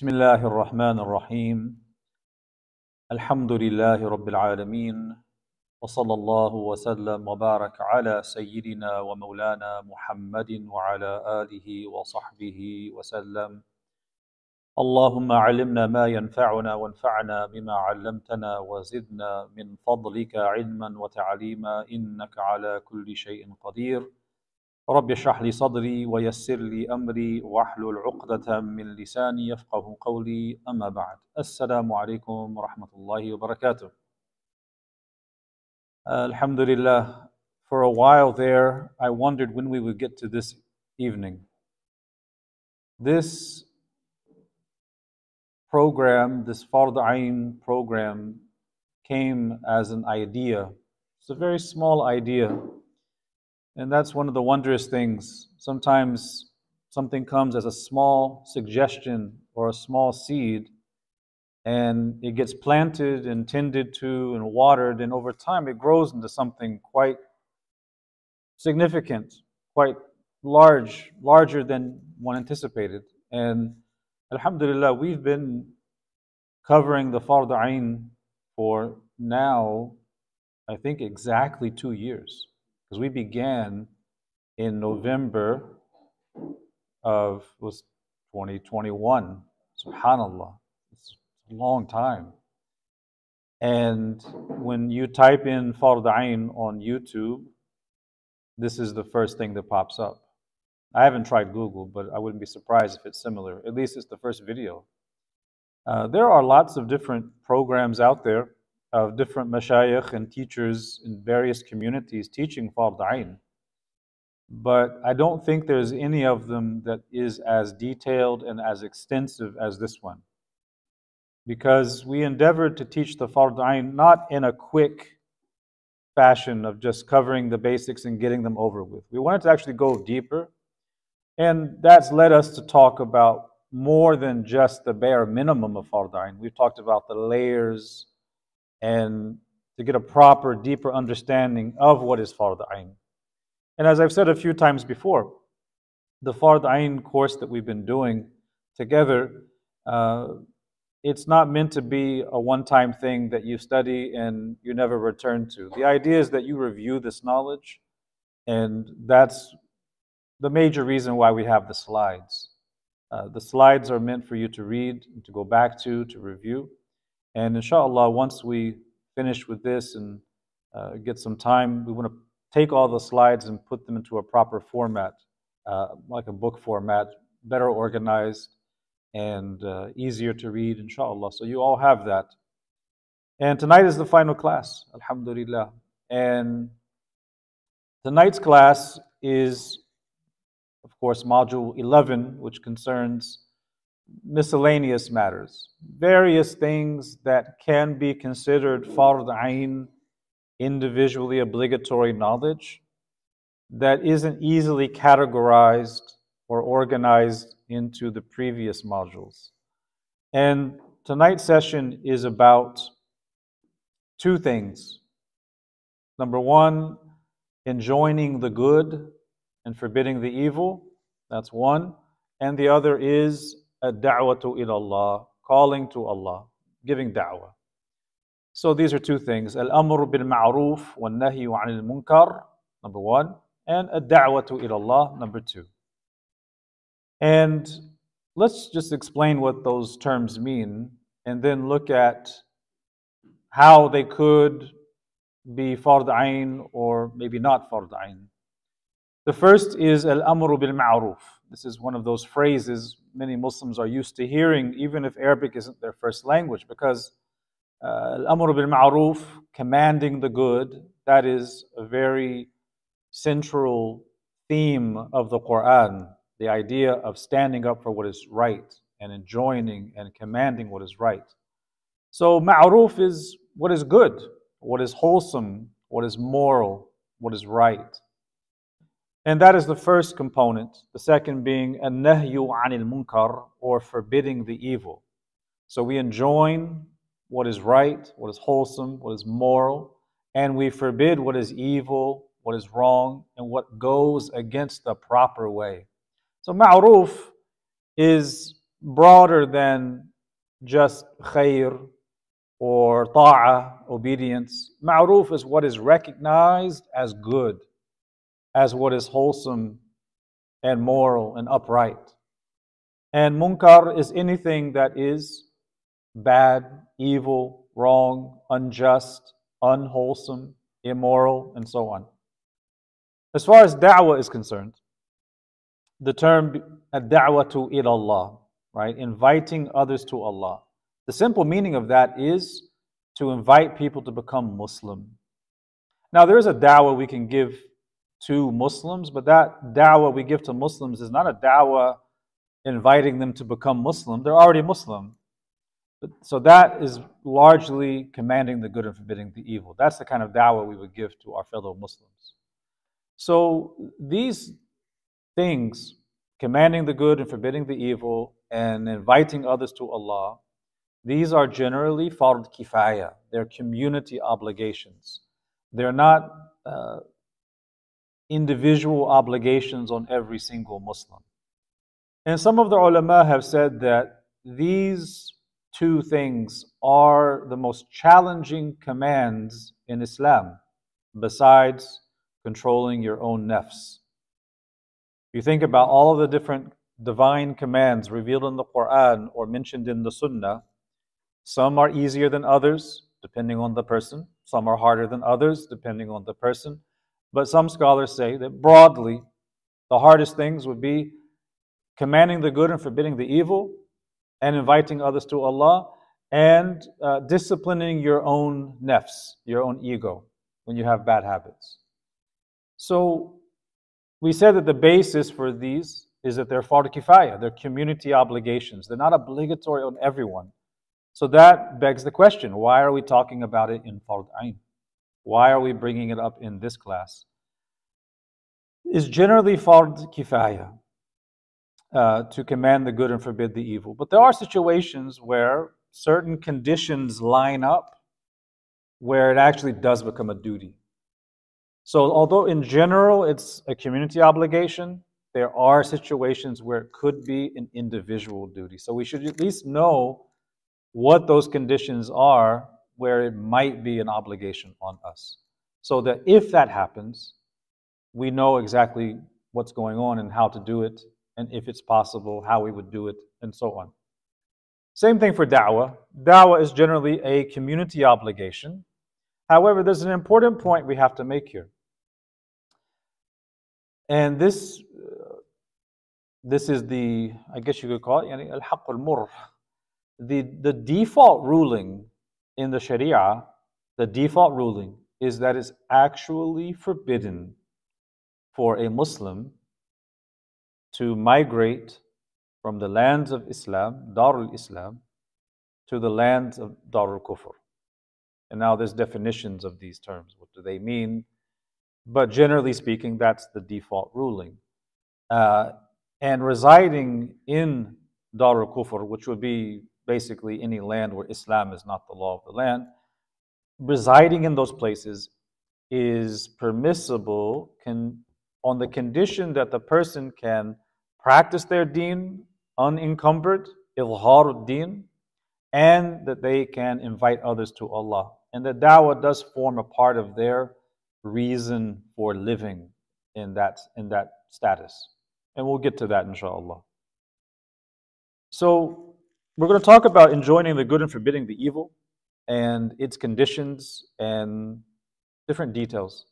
بسم الله الرحمن الرحيم. الحمد لله رب العالمين وصلى الله وسلم وبارك على سيدنا ومولانا محمد وعلى آله وصحبه وسلم. اللهم علمنا ما ينفعنا وانفعنا بما علمتنا وزدنا من فضلك علما وتعليما إنك على كل شيء قدير. رب اشرح لي صدري ويسر لي امري واحلل عقدة من لساني يفقه قولي اما بعد السلام عليكم ورحمه الله وبركاته Alhamdulillah, for a while there, I wondered when we would get to this evening. This program, this Fard Ain program, came as an idea. It's a very small idea. And that's one of the wondrous things. Sometimes something comes as a small suggestion or a small seed, and it gets planted and tended to and watered, and over time it grows into something quite significant, quite large, larger than one anticipated. And Alhamdulillah, we've been covering the Fard Ain for now, I think exactly two years, because we began in November of was 2021. Subhanallah, it's a long time. And when you type in Fard Ain on YouTube, this is the first thing that pops up. I haven't tried Google, but I wouldn't be surprised if it's similar. At least it's the first video. Uh, there are lots of different programs out there of different mashayikh and teachers in various communities teaching Fard Ain. But I don't think there's any of them that is as detailed and as extensive as this one. Because we endeavored to teach the Fard Ain not in a quick fashion of just covering the basics and getting them over with. We wanted to actually go deeper and that's led us to talk about more than just the bare minimum of Fard Ain. We've talked about the layers and to get a proper, deeper understanding of what is Fard Ain. And as I've said a few times before, the Fard Ain course that we've been doing together, uh, it's not meant to be a one time thing that you study and you never return to. The idea is that you review this knowledge, and that's the major reason why we have the slides. Uh, the slides are meant for you to read, and to go back to, to review. And inshallah, once we finish with this and uh, get some time, we want to take all the slides and put them into a proper format, uh, like a book format, better organized and uh, easier to read, inshallah. So you all have that. And tonight is the final class, alhamdulillah. And tonight's class is of course, Module 11, which concerns miscellaneous matters, various things that can be considered fard ain, individually obligatory knowledge, that isn't easily categorized or organized into the previous modules. And tonight's session is about two things. Number one, enjoining the good and forbidding the evil. That's one. And the other is da'watu ilallah, calling to Allah, giving da'wah. So these are two things. Al-amru bil ma'ruf wa nahyu anil munkar, number one. And a da'watu ilallah, number two. And let's just explain what those terms mean and then look at how they could be fard ain or maybe not fard ain. The first is al amru bil ma'ruf. This is one of those phrases many Muslims are used to hearing, even if Arabic isn't their first language, because uh, al amru bil ma'ruf, commanding the good, that is a very central theme of the Quran. The idea of standing up for what is right and enjoining and commanding what is right. So, ma'ruf is what is good, what is wholesome, what is moral, what is right. And that is the first component. The second being an-nahyu anil munkar, or forbidding the evil. So we enjoin what is right, what is wholesome, what is moral, and we forbid what is evil, what is wrong, and what goes against the proper way. So ma'ruf is broader than just khair or ta'ah, obedience. Ma'ruf is what is recognized as good, as what is wholesome and moral and upright. And munkar is anything that is bad, evil, wrong, unjust, unwholesome, immoral, and so on. As far as da'wah is concerned, the term ad-da'watu ila Allah, right? Inviting others to Allah. The simple meaning of that is to invite people to become Muslim. Now, there is a da'wah we can give to Muslims, but that da'wah we give to Muslims is not a da'wah inviting them to become Muslim. They're already Muslim. So that is largely commanding the good and forbidding the evil. That's the kind of da'wah we would give to our fellow Muslims. So these things, commanding the good and forbidding the evil, and inviting others to Allah, these are generally fard kifaya. They're community obligations. They're not uh, individual obligations on every single Muslim. And some of the ulama have said that these two things are the most challenging commands in Islam, besides controlling your own nafs. You think about all of the different divine commands revealed in the Quran or mentioned in the Sunnah, some are easier than others, depending on the person. Some are harder than others, depending on the person. But some scholars say that broadly, the hardest things would be commanding the good and forbidding the evil, and inviting others to Allah, and uh, disciplining your own nafs, your own ego, when you have bad habits. So, we said that the basis for these is that they're fard kifaya, they're community obligations. They're not obligatory on everyone. So that begs the question why are we talking about it in Fard Ain? Why are we bringing it up in this class? Is generally Fard Kifaya uh, to command the good and forbid the evil. But there are situations where certain conditions line up where it actually does become a duty. So, although in general it's a community obligation, there are situations where it could be an individual duty. So, we should at least know what those conditions are where it might be an obligation on us. So that if that happens, we know exactly what's going on and how to do it, and if it's possible, how we would do it, and so on. Same thing for da'wah. Da'wah is generally a community obligation. However, there's an important point we have to make here. And this, uh, this is the, I guess you could call it, al-haqq al-murr, the, the default ruling in the Sharia, the default ruling is that it's actually forbidden for a Muslim to migrate from the lands of Islam, Darul Islam, to the lands of Darul Kufr. And now there's definitions of these terms. What do they mean? But generally speaking, that's the default ruling. Uh, and residing in Darul Kufr, which would be basically any land where Islam is not the law of the land, residing in those places is permissible can, on the condition that the person can practice their deen unencumbered, izhar deen, and that they can invite others to Allah. And the da'wah does form a part of their reason for living in that, in that status. And we'll get to that inshallah. So we're going to talk about enjoining the good and forbidding the evil and its conditions and different details.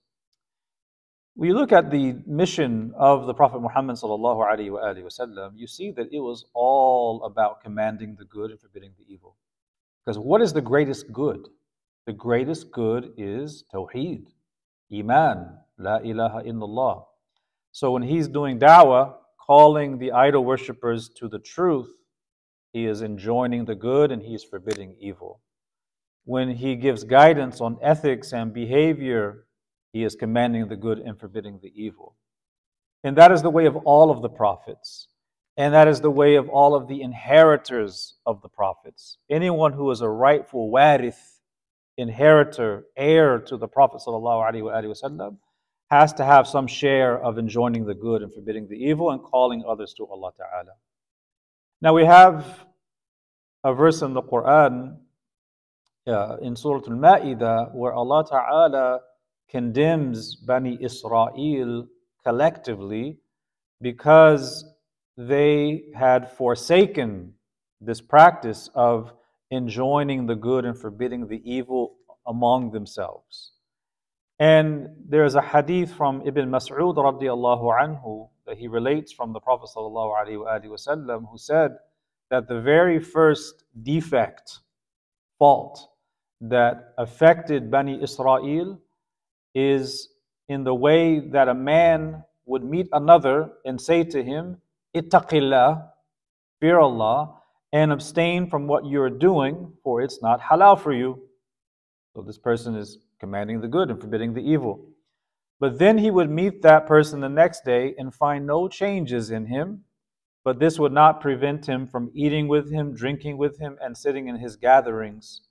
When you look at the mission of the Prophet Muhammad wasallam, you see that it was all about commanding the good and forbidding the evil. Because what is the greatest good? The greatest good is Tawheed, Iman, La ilaha illallah. So when he's doing da'wah, calling the idol worshippers to the truth, he is enjoining the good and he is forbidding evil. When he gives guidance on ethics and behavior, he is commanding the good and forbidding the evil. And that is the way of all of the prophets. And that is the way of all of the inheritors of the prophets. Anyone who is a rightful warith, inheritor, heir to the Prophet has to have some share of enjoining the good and forbidding the evil and calling others to Allah Ta'ala. Now we have a verse in the Quran uh, in Surah Al Ma'idah where Allah Ta'ala condemns Bani Israel collectively because they had forsaken this practice of enjoining the good and forbidding the evil among themselves. And there is a hadith from Ibn Mas'ud radiallahu anhu that he relates from the Prophet sallallahu alaihi wasallam who said that the very first defect, fault that affected Bani Israel is in the way that a man would meet another and say to him, Ittaqillah, fear Allah, and abstain from what you're doing, for it's not halal for you. So this person is commanding the good and forbidding the evil. But then he would meet that person the next day and find no changes in him, but this would not prevent him from eating with him, drinking with him, and sitting in his gatherings.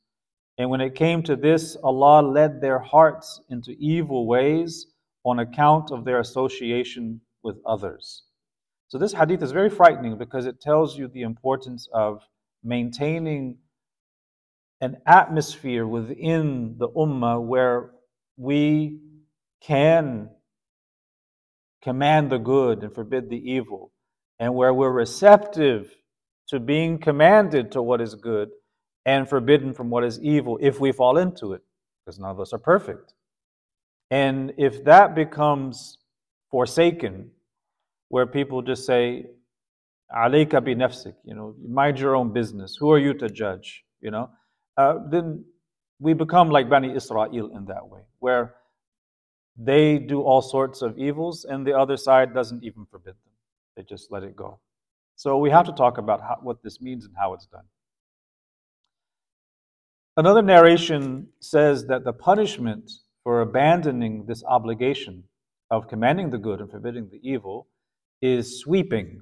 And when it came to this, Allah led their hearts into evil ways on account of their association with others. So, this hadith is very frightening because it tells you the importance of maintaining an atmosphere within the ummah where we can command the good and forbid the evil, and where we're receptive to being commanded to what is good and forbidden from what is evil if we fall into it, because none of us are perfect. And if that becomes forsaken, where people just say, alayka bi nafsik, you know, mind your own business. Who are you to judge? You know, uh, then we become like Bani Israel in that way, where they do all sorts of evils and the other side doesn't even forbid them. They just let it go. So we have to talk about how, what this means and how it's done. Another narration says that the punishment for abandoning this obligation of commanding the good and forbidding the evil is sweeping.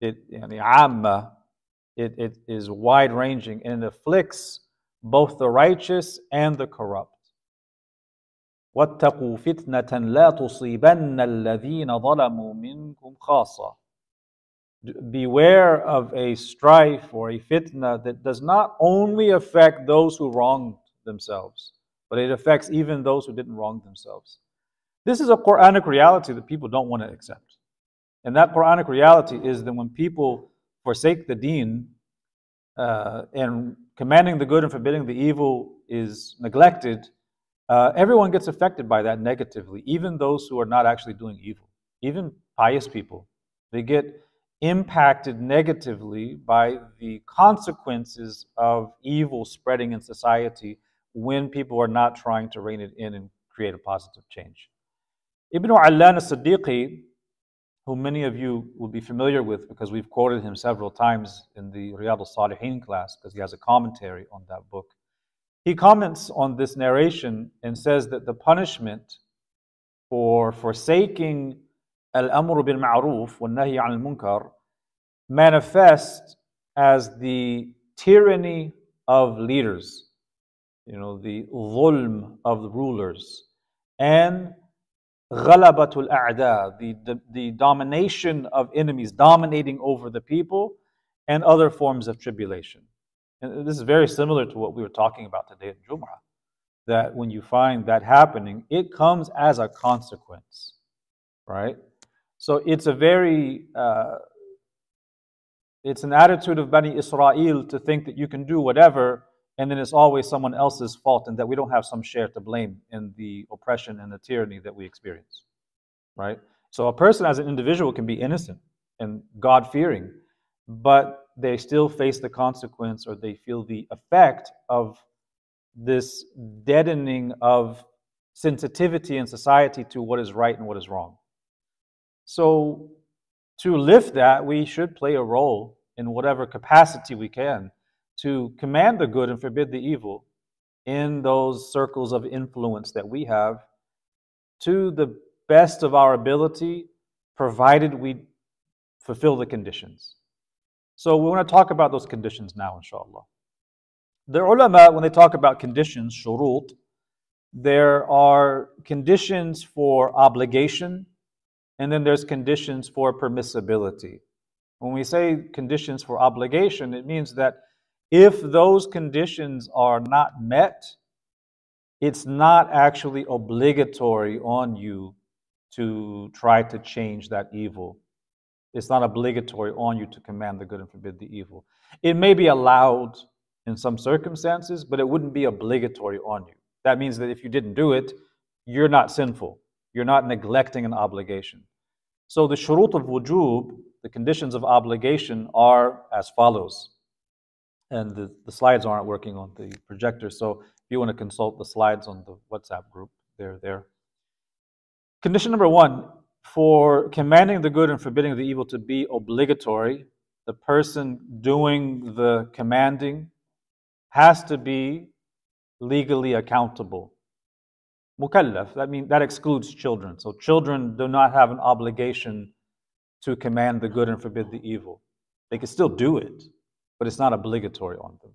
It, it, it is wide ranging and it afflicts both the righteous and the corrupt. واتقوا فتنة لا تصيبن الذين ظلموا منكم خاصة. Beware of a strife or a fitna that does not only affect those who wronged themselves, but it affects even those who didn't wrong themselves. This is a Quranic reality that people don't want to accept. And that Quranic reality is that when people forsake the deen uh, and commanding the good and forbidding the evil is neglected, uh, everyone gets affected by that negatively, even those who are not actually doing evil, even pious people. They get impacted negatively by the consequences of evil spreading in society when people are not trying to rein it in and create a positive change. Ibn Allan as-Siddiqi, who many of you will be familiar with because we've quoted him several times in the Riyadh al-Salihin class because he has a commentary on that book. He comments on this narration and says that the punishment for forsaking al-amr bil ma'ruf wa nahi al munkar manifests as the tyranny of leaders, you know, the dhulm of the rulers, and ghalabatul a'da, the, the, the domination of enemies, dominating over the people, and other forms of tribulation. And this is very similar to what we were talking about today at Jum'ah. That when you find that happening, it comes as a consequence, right? So it's a very, uh, it's an attitude of Bani Israel to think that you can do whatever and then it's always someone else's fault and that we don't have some share to blame in the oppression and the tyranny that we experience right? So a person as an individual can be innocent and god fearing but they still face the consequence or they feel the effect of this deadening of sensitivity in society to what is right and what is wrong. So to lift that we should play a role in whatever capacity we can to command the good and forbid the evil in those circles of influence that we have to the best of our ability, provided we fulfill the conditions. So we want to talk about those conditions now, inshallah. The ulama, when they talk about conditions, shurut, there are conditions for obligation, and then there's conditions for permissibility. When we say conditions for obligation, it means that if those conditions are not met, it's not actually obligatory on you to try to change that evil. It's not obligatory on you to command the good and forbid the evil. It may be allowed in some circumstances, but it wouldn't be obligatory on you. That means that if you didn't do it, you're not sinful. You're not neglecting an obligation. So the shurut of wujub, the conditions of obligation, are as follows. And the, the slides aren't working on the projector, so if you want to consult the slides on the WhatsApp group, they're there. Condition number one for commanding the good and forbidding the evil to be obligatory, the person doing the commanding has to be legally accountable. Mukallaf, that means that excludes children. So children do not have an obligation to command the good and forbid the evil. They can still do it, but it's not obligatory on them.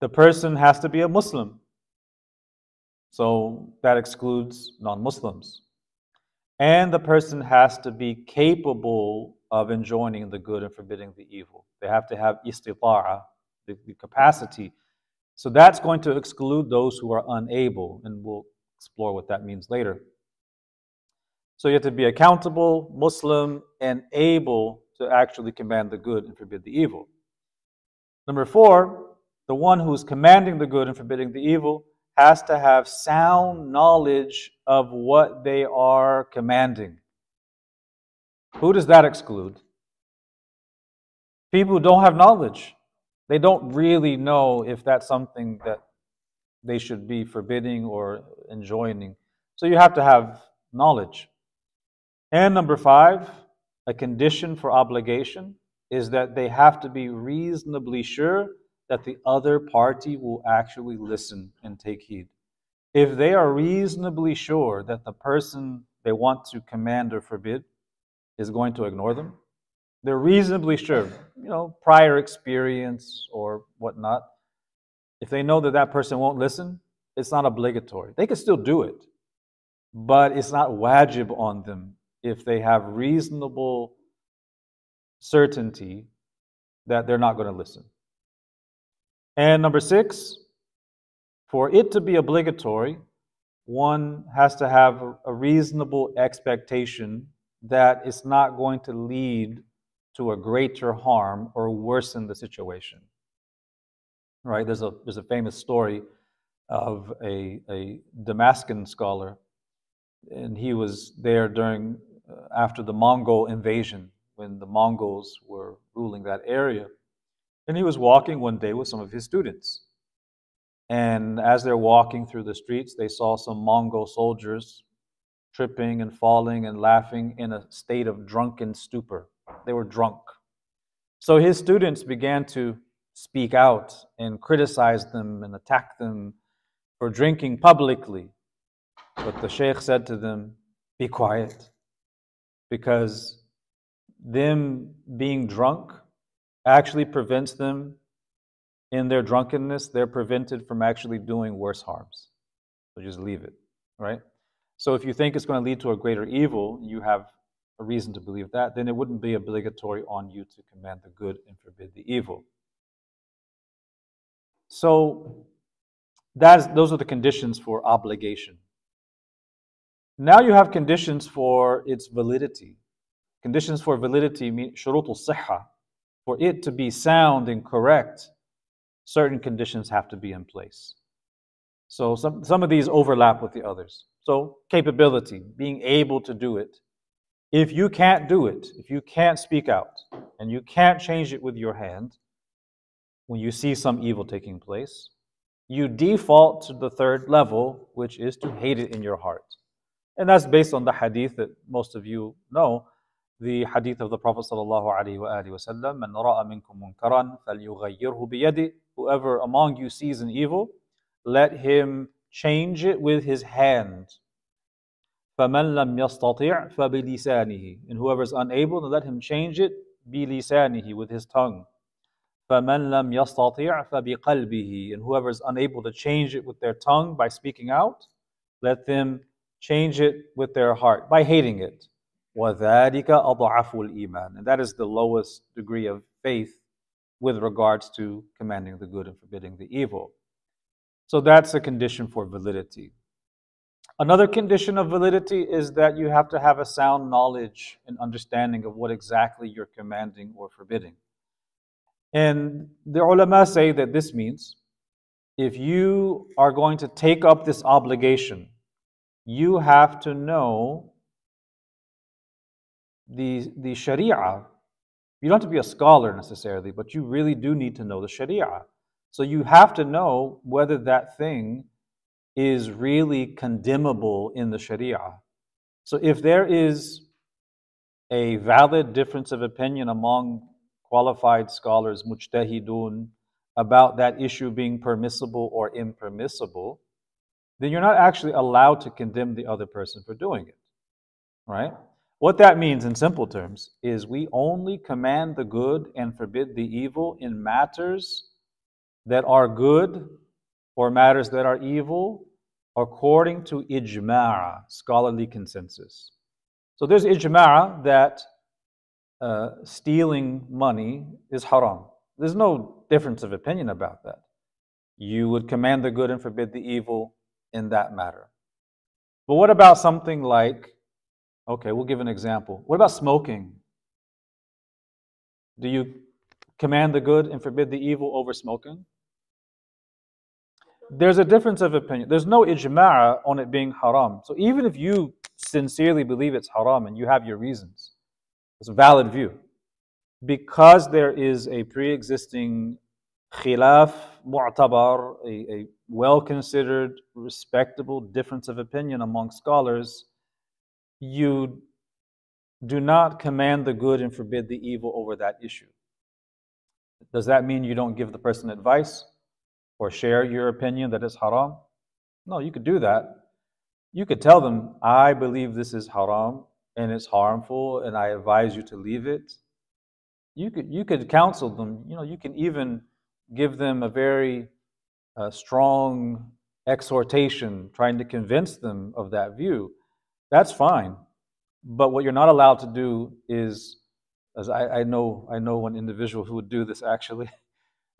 The person has to be a Muslim. So that excludes non Muslims. And the person has to be capable of enjoining the good and forbidding the evil. They have to have istita'a, the, the capacity. So that's going to exclude those who are unable, and we'll explore what that means later. So you have to be accountable, Muslim, and able to actually command the good and forbid the evil. Number four, the one who's commanding the good and forbidding the evil has to have sound knowledge of what they are commanding. Who does that exclude? People who don't have knowledge. They don't really know if that's something that they should be forbidding or enjoining. So you have to have knowledge. And number five, a condition for obligation is that they have to be reasonably sure that the other party will actually listen and take heed. If they are reasonably sure that the person they want to command or forbid is going to ignore them, they're reasonably sure, you know, prior experience or whatnot. If they know that that person won't listen, it's not obligatory. They can still do it, but it's not wajib on them if they have reasonable certainty that they're not going to listen. And number six, for it to be obligatory, one has to have a reasonable expectation that it's not going to lead to a greater harm or worsen the situation. Right? There's a there's a famous story of a a Damascus scholar, and he was there during uh, after the Mongol invasion when the Mongols were ruling that area, and he was walking one day with some of his students. And as they're walking through the streets, they saw some Mongol soldiers tripping and falling and laughing in a state of drunken stupor. They were drunk. So his students began to speak out and criticize them and attack them for drinking publicly. But the Sheikh said to them, Be quiet. Because them being drunk actually prevents them in their drunkenness, they're prevented from actually doing worse harms. So just leave it, right? So if you think it's going to lead to a greater evil, you have a reason to believe that, then it wouldn't be obligatory on you to command the good and forbid the evil. So that's, those are the conditions for obligation. Now you have conditions for its validity. Conditions for validity mean shurutul sihha. For it to be sound and correct, certain conditions have to be in place. So some, some of these overlap with the others. So capability, being able to do it, if you can't do it, if you can't speak out, and you can't change it with your hand, when you see some evil taking place, you default to the third level, which is to hate it in your heart. And that's based on the hadith that most of you know, the hadith of the Prophet sallallahu Whoever among you sees an evil, let him change it with his hand. فَمَنْ لَمْ يَسْتَطِعْ فَبِلِسَانِهِ And whoever is unable, to let him change it بِلِسَانِهِ with his tongue. فَمَنْ لَمْ يَسْتَطِعْ فَبِقَلْبِهِ And whoever is unable to change it with their tongue by speaking out, let them change it with their heart by hating it. وَذَلِكَ أَضْعَفُ الْإِيمَانِ And that is the lowest degree of faith with regards to commanding the good and forbidding the evil. So that's a condition for validity. Another condition of validity is that you have to have a sound knowledge and understanding of what exactly you're commanding or forbidding. And the ulama say that this means if you are going to take up this obligation, you have to know the, the Sharia. You don't have to be a scholar necessarily, but you really do need to know the Sharia. So you have to know whether that thing is really condemnable in the Sharia. So if there is a valid difference of opinion among qualified scholars, mujtahidun, about that issue being permissible or impermissible, then you're not actually allowed to condemn the other person for doing it. Right? What that means in simple terms is we only command the good and forbid the evil in matters that are good or matters that are evil according to ijma', scholarly consensus. So there's ijma' that uh, stealing money is haram. There's no difference of opinion about that. You would command the good and forbid the evil in that matter. But what about something like, okay, we'll give an example. What about smoking? Do you command the good and forbid the evil over smoking? There's a difference of opinion. There's no ijma' on it being haram. So even if you sincerely believe it's haram and you have your reasons, it's a valid view. Because there is a pre existing khilaf mu'tabar, a, a well considered, respectable difference of opinion among scholars, you do not command the good and forbid the evil over that issue. Does that mean you don't give the person advice or share your opinion that it's haram? No, you could do that. You could tell them, I believe this is haram and it's harmful and I advise you to leave it. You could you could counsel them. You know, you can even give them a very uh, strong exhortation, trying to convince them of that view. That's fine. But what you're not allowed to do is, as I, I know, I know one individual who would do this actually.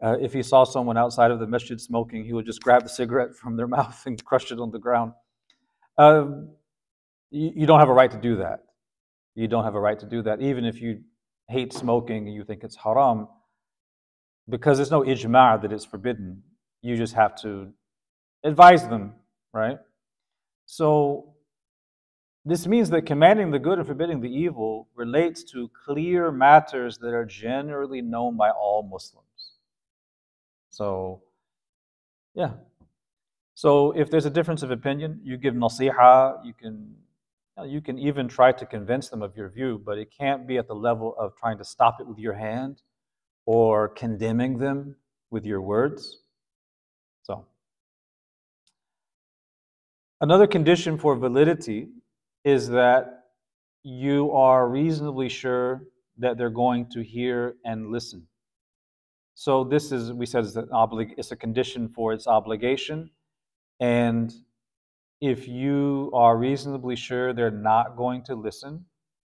Uh, if he saw someone outside of the masjid smoking, he would just grab the cigarette from their mouth and crush it on the ground. Um, you, you don't have a right to do that. You don't have a right to do that, even if you hate smoking and you think it's haram, because there's no ijma' that it's forbidden. You just have to advise them, right? So this means that commanding the good and forbidding the evil relates to clear matters that are generally known by all Muslims. So, yeah, so if there's a difference of opinion, you give nasiha, you can you can even try to convince them of your view, but it can't be at the level of trying to stop it with your hand or condemning them with your words. So another condition for validity is that you are reasonably sure that they're going to hear and listen. So this is, we said, it's, an oblig- it's a condition for its obligation. And if you are reasonably sure they're not going to listen,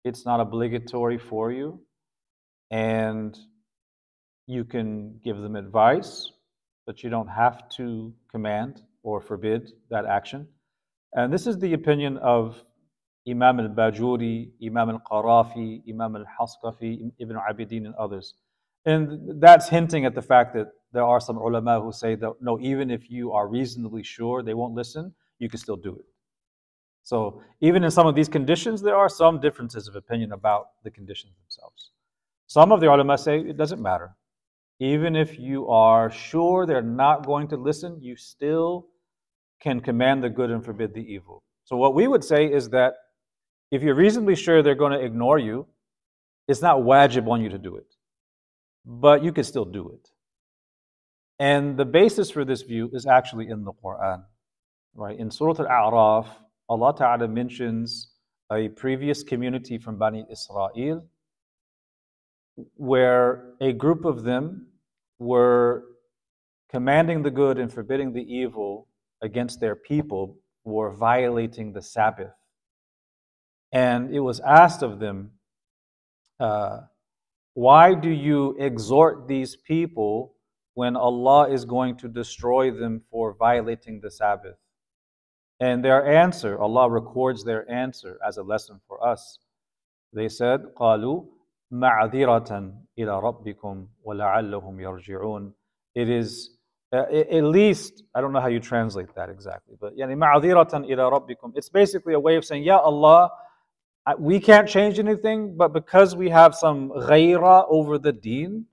it's not obligatory for you. And you can give them advice, but you don't have to command or forbid that action. And this is the opinion of Imam al Bajuri, Imam al Qarafi, Imam al Hasqafi, Ibn Abidin, and others. And that's hinting at the fact that there are some ulama who say that no, even if you are reasonably sure they won't listen, you can still do it. So even in some of these conditions, there are some differences of opinion about the conditions themselves. Some of the ulama say it doesn't matter. Even if you are sure they're not going to listen, you still can command the good and forbid the evil. So what we would say is that if you're reasonably sure they're going to ignore you, it's not wajib on you to do it. But you can still do it. And the basis for this view is actually in the Quran. Right? In Surah Al-A'raf, Allah Ta'ala mentions a previous community from Bani Israel where a group of them were commanding the good and forbidding the evil against their people were violating the Sabbath. And it was asked of them, uh, Why do you exhort these people when Allah is going to destroy them for violating the Sabbath? And their answer, Allah records their answer as a lesson for us. They said, قالوا معذرة إلى ربكم ولعلهم يرجعون. It is uh, at least, I don't know how you translate that exactly, but يعني معذرة إلى ربكم. It's basically a way of saying, Ya Allah, we can't change anything, but because we have some ghaira over the deen,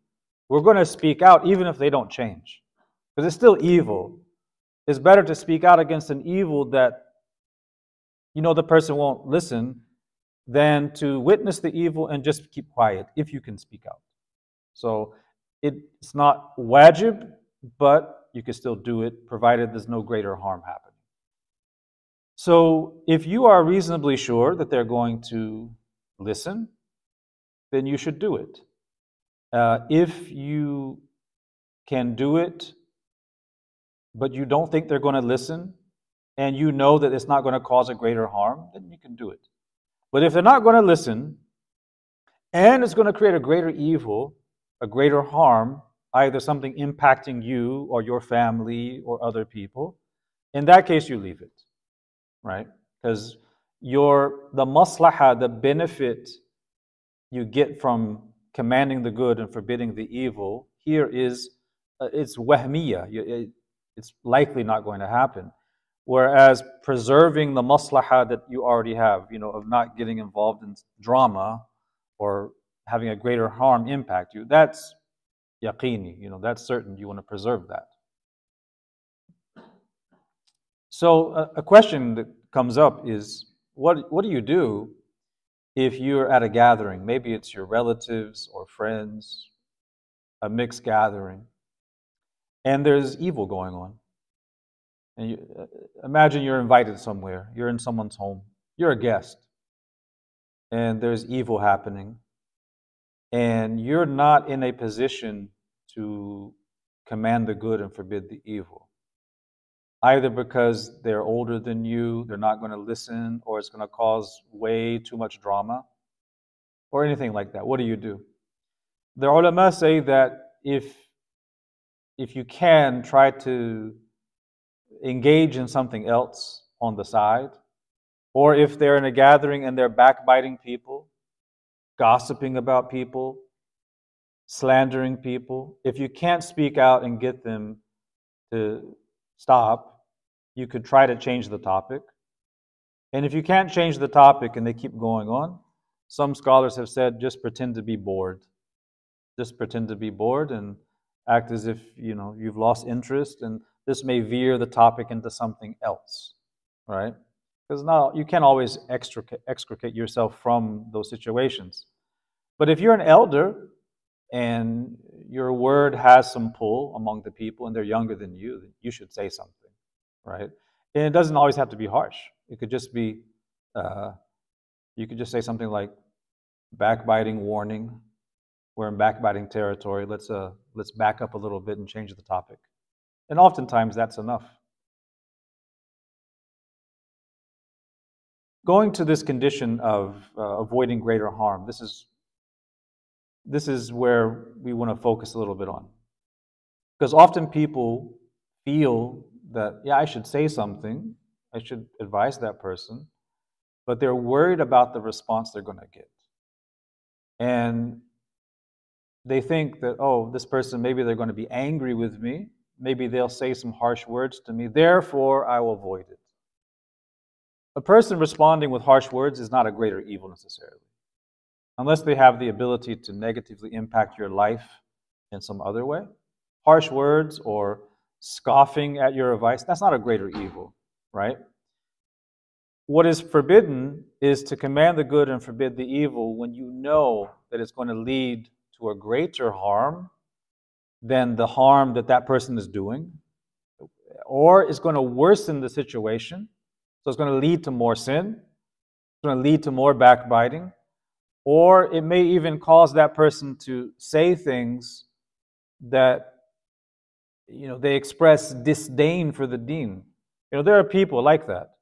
we're going to speak out even if they don't change. Because it's still evil. It's better to speak out against an evil that you know the person won't listen than to witness the evil and just keep quiet if you can speak out. So it's not wajib, but you can still do it provided there's no greater harm happening. So if you are reasonably sure that they're going to listen, then you should do it. Uh, if you can do it, but you don't think they're going to listen, and you know that it's not going to cause a greater harm, then you can do it. But if they're not going to listen, and it's going to create a greater evil, a greater harm, either something impacting you or your family or other people, in that case, you leave it, right? Because your the maslaha, the benefit you get from commanding the good and forbidding the evil, here is uh, it's wahmiya. It, it's likely not going to happen. Whereas preserving the maslaha that you already have, you know, of not getting involved in drama or having a greater harm impact you, that's yaqini, you know, that's certain. You want to preserve that. So a, question that comes up is, what, what do you do if you're at a gathering? Maybe it's your relatives or friends, a mixed gathering, and there's evil going on. And you, uh, imagine you're invited somewhere, you're in someone's home, you're a guest, and there's evil happening, and you're not in a position to command the good and forbid the evil. Either because they're older than you, they're not going to listen, or it's going to cause way too much drama, or anything like that. What do you do? The ulama say that if if you can, try to engage in something else on the side. Or if they're in a gathering and they're backbiting people, gossiping about people, slandering people, if you can't speak out and get them to stop, you could try to change the topic. And if you can't change the topic and they keep going on, some scholars have said just pretend to be bored. Just pretend to be bored and act as if you know you've lost interest and this may veer the topic into something else right because now you can't always extricate, extricate yourself from those situations but if you're an elder and your word has some pull among the people and they're younger than you you should say something right and it doesn't always have to be harsh it could just be uh, you could just say something like backbiting warning we're in backbiting territory. Let's, uh, let's back up a little bit and change the topic. And oftentimes that's enough. Going to this condition of uh, avoiding greater harm, this is, this is where we want to focus a little bit on. Because often people feel that, yeah, I should say something, I should advise that person, but they're worried about the response they're going to get. And they think that, oh, this person, maybe they're going to be angry with me. Maybe they'll say some harsh words to me. Therefore, I will avoid it. A person responding with harsh words is not a greater evil necessarily. Unless they have the ability to negatively impact your life in some other way. Harsh words or scoffing at your advice, that's not a greater evil, right? What is forbidden is to command the good and forbid the evil when you know that it's going to lead to a greater harm than the harm that that person is doing, or it's going to worsen the situation. So it's going to lead to more sin, it's going to lead to more backbiting, or it may even cause that person to say things that you know they express disdain for the deen. You know, there are people like that.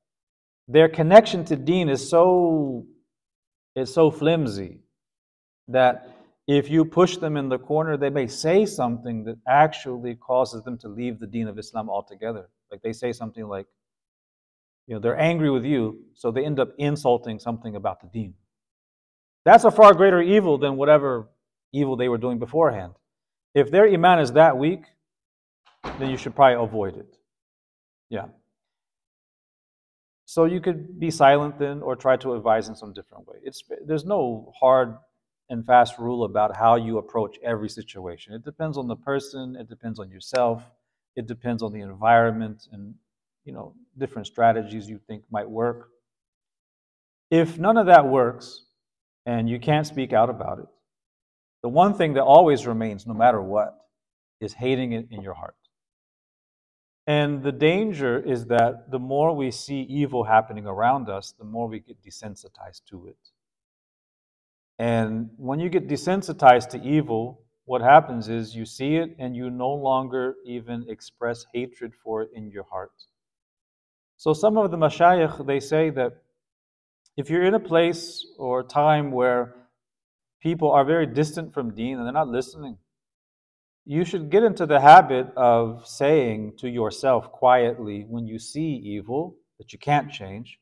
Their connection to deen is so is so flimsy that if you push them in the corner, they may say something that actually causes them to leave the deen of Islam altogether. Like they say something like, you know, they're angry with you, so they end up insulting something about the deen. That's a far greater evil than whatever evil they were doing beforehand. If their iman is that weak, then you should probably avoid it. Yeah. So you could be silent then or try to advise in some different way. It's, there's no hard and fast rule about how you approach every situation. It depends on the person, it depends on yourself, it depends on the environment and you know different strategies you think might work. If none of that works and you can't speak out about it, the one thing that always remains no matter what is hating it in your heart. And the danger is that the more we see evil happening around us, the more we get desensitized to it. And when you get desensitized to evil, what happens is you see it and you no longer even express hatred for it in your heart. So some of the mashayikh, they say that if you're in a place or time where people are very distant from deen and they're not listening, you should get into the habit of saying to yourself quietly when you see evil that you can't change,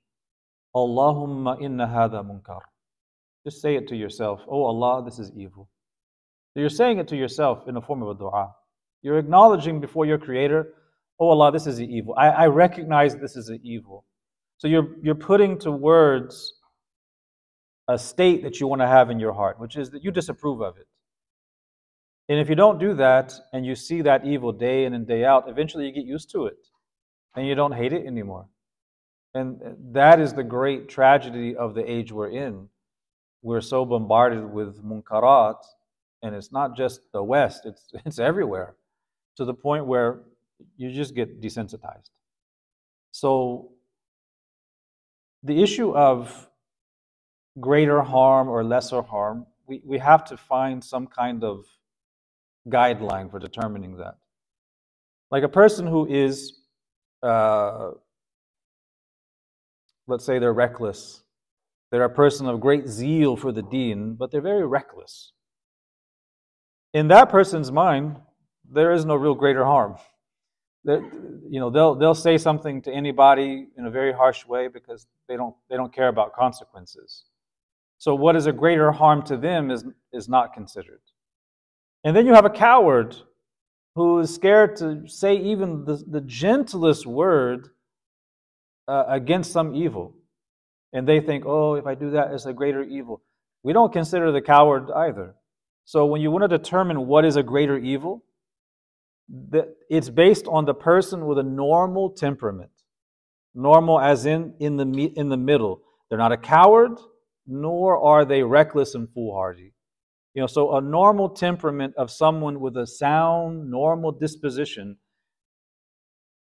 Allahumma inna hada munkar. Just say it to yourself, Oh Allah, this is evil. So you're saying it to yourself in the form of a dua. You're acknowledging before your creator, Oh Allah, this is evil. I, I recognize this is an evil. So you're, you're putting to words a state that you want to have in your heart, which is that you disapprove of it. And if you don't do that and you see that evil day in and day out, eventually you get used to it and you don't hate it anymore. And that is the great tragedy of the age we're in. We're so bombarded with munkarat, and it's not just the West, it's, it's everywhere, to the point where you just get desensitized. So, the issue of greater harm or lesser harm, we, we have to find some kind of guideline for determining that. Like a person who is, uh, let's say they're reckless, they're a person of great zeal for the deen, but they're very reckless. In that person's mind, there is no real greater harm. They're, you know, they'll, they'll say something to anybody in a very harsh way because they don't, they don't care about consequences. So, what is a greater harm to them is, is not considered. And then you have a coward who is scared to say even the, the gentlest word uh, against some evil. And they think, oh, if I do that, it's a greater evil. We don't consider the coward either. So when you want to determine what is a greater evil, it's based on the person with a normal temperament. Normal as in in the in the middle. They're not a coward, nor are they reckless and foolhardy. You know, so a normal temperament of someone with a sound, normal disposition,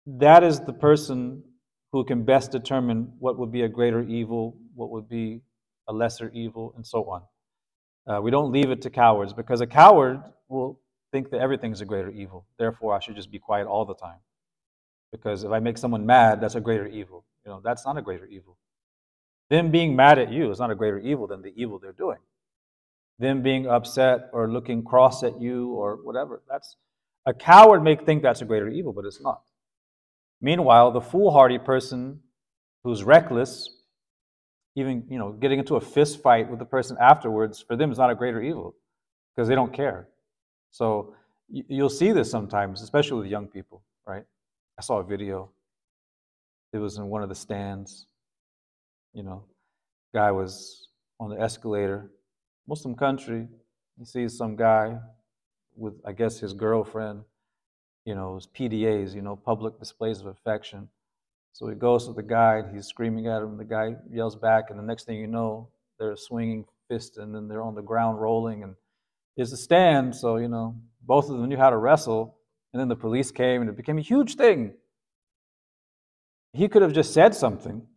that is the person who can best determine what would be a greater evil, what would be a lesser evil, and so on. Uh, we don't leave it to cowards because a coward will think that everything is a greater evil. Therefore, I should just be quiet all the time. Because if I make someone mad, that's a greater evil. You know, that's not a greater evil. Them being mad at you is not a greater evil than the evil they're doing them being upset or looking cross at you or whatever. That's a coward may think that's a greater evil, but it's not. Meanwhile, the foolhardy person who's reckless, even you know, getting into a fist fight with the person afterwards, for them is not a greater evil because they don't care. So you'll see this sometimes, especially with young people, right? I saw a video. It was in one of the Stans. You know, guy was on the escalator Muslim country, he sees some guy with, I guess, his girlfriend, you know, his PDAs, you know, public displays of affection. So he goes to the guy, and he's screaming at him, the guy yells back, and the next thing you know, they're swinging fists and then they're on the ground rolling. And it's a Stan, so, you know, both of them knew how to wrestle. And then the police came and it became a huge thing. He could have just said something,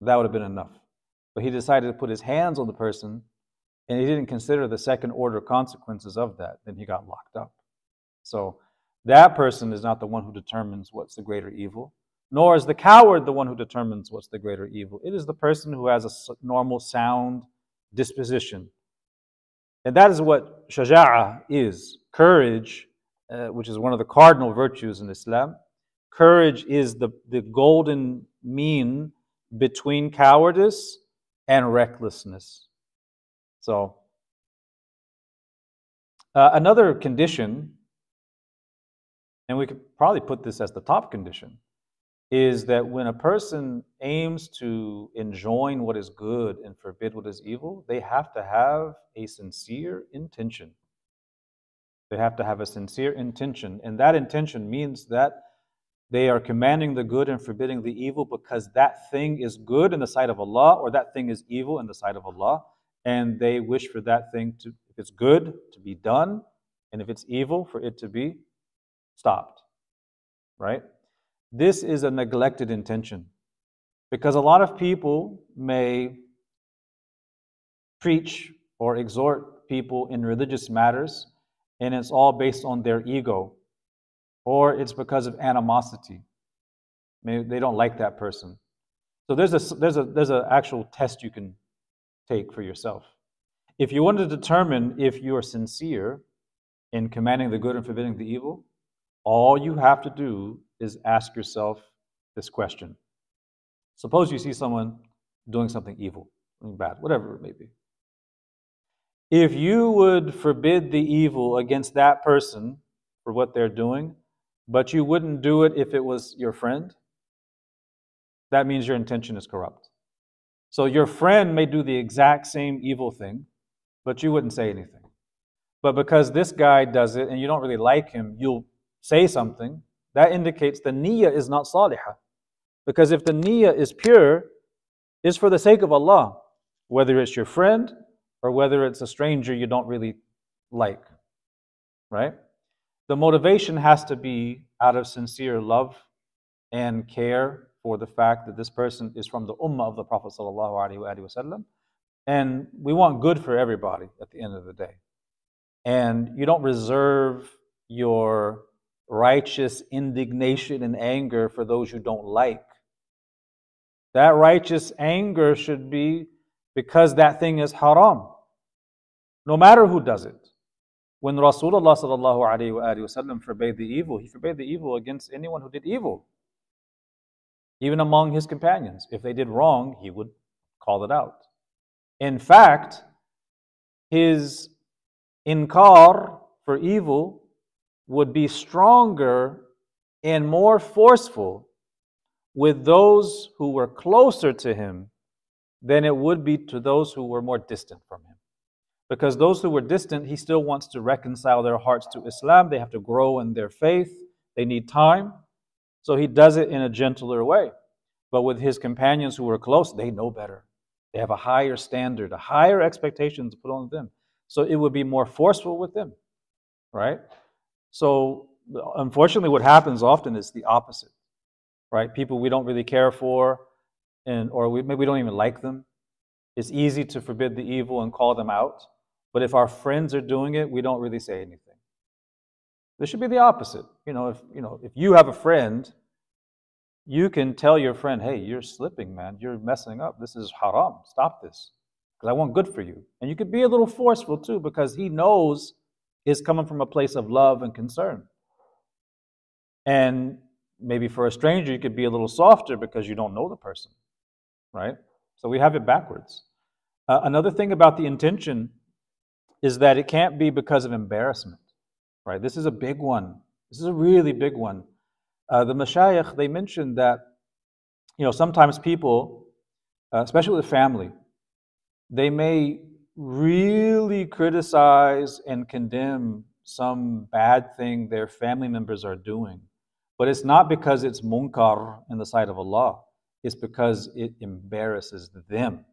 that would have been enough. But he decided to put his hands on the person and he didn't consider the second order consequences of that, then he got locked up. So that person is not the one who determines what's the greater evil, nor is the coward the one who determines what's the greater evil. It is the person who has a normal, sound, disposition. And that is what shaja'a is courage, uh, which is one of the cardinal virtues in Islam. Courage is the, the golden mean between cowardice and recklessness. So, uh, another condition, and we could probably put this as the top condition, is that when a person aims to enjoin what is good and forbid what is evil, they have to have a sincere intention. They have to have a sincere intention. And that intention means that they are commanding the good and forbidding the evil because that thing is good in the sight of Allah or that thing is evil in the sight of Allah. And they wish for that thing to, if it's good, to be done, and if it's evil, for it to be stopped. Right? This is a neglected intention because a lot of people may preach or exhort people in religious matters and it's all based on their ego or it's because of animosity. Maybe they don't like that person. So there's a there's a there's an actual test you can take for yourself. If you want to determine if you are sincere in commanding the good and forbidding the evil, all you have to do is ask yourself this question. Suppose you see someone doing something evil, something bad, whatever it may be. If you would forbid the evil against that person for what they're doing, but you wouldn't do it if it was your friend, that means your intention is corrupt. So your friend may do the exact same evil thing, but you wouldn't say anything. But because this guy does it and you don't really like him, you'll say something that indicates the niyyah is not salihah. Because if the niyyah is pure, is for the sake of Allah, whether it's your friend or whether it's a stranger you don't really like. Right? The motivation has to be out of sincere love and care for the fact that this person is from the ummah of the Prophet. And we want good for everybody at the end of the day. And you don't reserve your righteous indignation and anger for those you don't like. That righteous anger should be because that thing is haram, no matter who does it. When Rasulullah wasallam forbade the evil, he forbade the evil against anyone who did evil, even among his companions. If they did wrong, he would call it out. In fact, his inkar for evil would be stronger and more forceful with those who were closer to him than it would be to those who were more distant from him. Because those who were distant, he still wants to reconcile their hearts to Islam. They have to grow in their faith, they need time. So he does it in a gentler way. But with his companions who were close, they know better. They have a higher standard, a higher expectation to put on them. So it would be more forceful with them, right? So unfortunately, what happens often is the opposite, right? People we don't really care for, and or we, maybe we don't even like them. It's easy to forbid the evil and call them out, but if our friends are doing it, we don't really say anything. This should be the opposite. You know, if you know if you have a friend, you can tell your friend, "Hey, you're slipping, man. You're messing up. This is haram. Stop this." Because I want good for you. And you could be a little forceful too, because he knows is coming from a place of love and concern. And maybe for a stranger, you could be a little softer because you don't know the person, right? So we have it backwards. Uh, another thing about the intention is that it can't be because of embarrassment, right? This is a big one. This is a really big one. Uh, the mashayikh, they mentioned that, you know, sometimes people, uh, especially with family, they may really criticize and condemn some bad thing their family members are doing. But it's not because it's munkar in the sight of Allah, it's because it embarrasses them.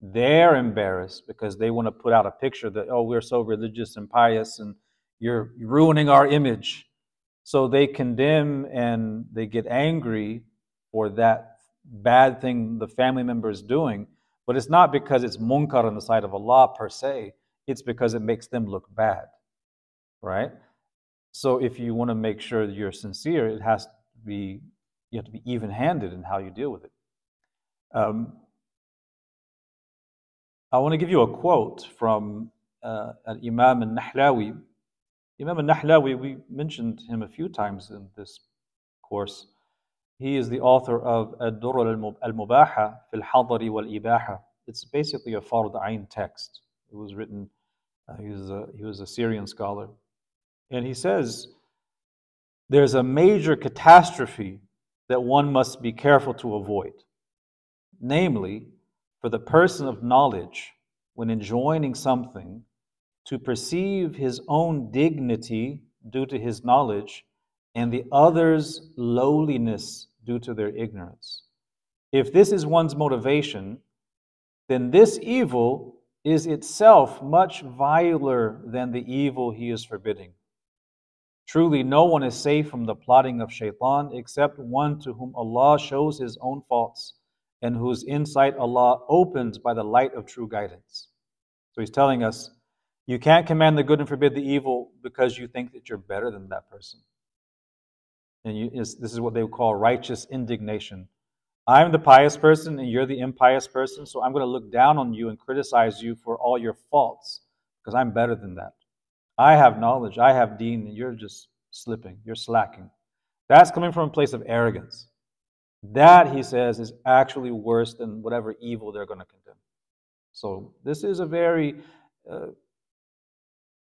They're embarrassed because they want to put out a picture that, oh, we're so religious and pious and you're ruining our image. So they condemn and they get angry for that bad thing the family member is doing but it's not because it's munkar on the side of Allah per se, it's because it makes them look bad. Right? So if you want to make sure that you're sincere, it has to be you have to be even-handed in how you deal with it. Um, I want to give you a quote from uh, Imam al-Nahlawi. Imam al-Nahlawi, we mentioned him a few times in this course. He is the author of Ad-Durr al-Mubaha fil Hadari wal-Ibaha. It's basically a Fard Ain text. It was written, uh, he, was a, he was a Syrian scholar. And he says, there's a major catastrophe that one must be careful to avoid. Namely, for the person of knowledge, when enjoining something, to perceive his own dignity due to his knowledge and the other's lowliness due to their ignorance. If this is one's motivation, then this evil is itself much viler than the evil he is forbidding. Truly, no one is safe from the plotting of shaitan except one to whom Allah shows his own faults and whose insight Allah opens by the light of true guidance. So he's telling us you can't command the good and forbid the evil because you think that you're better than that person. And you, this is what they would call righteous indignation. I'm the pious person and you're the impious person, so I'm going to look down on you and criticize you for all your faults because I'm better than that. I have knowledge, I have deen, and you're just slipping, you're slacking. That's coming from a place of arrogance. That, he says, is actually worse than whatever evil they're going to condemn. So, this is a very, uh,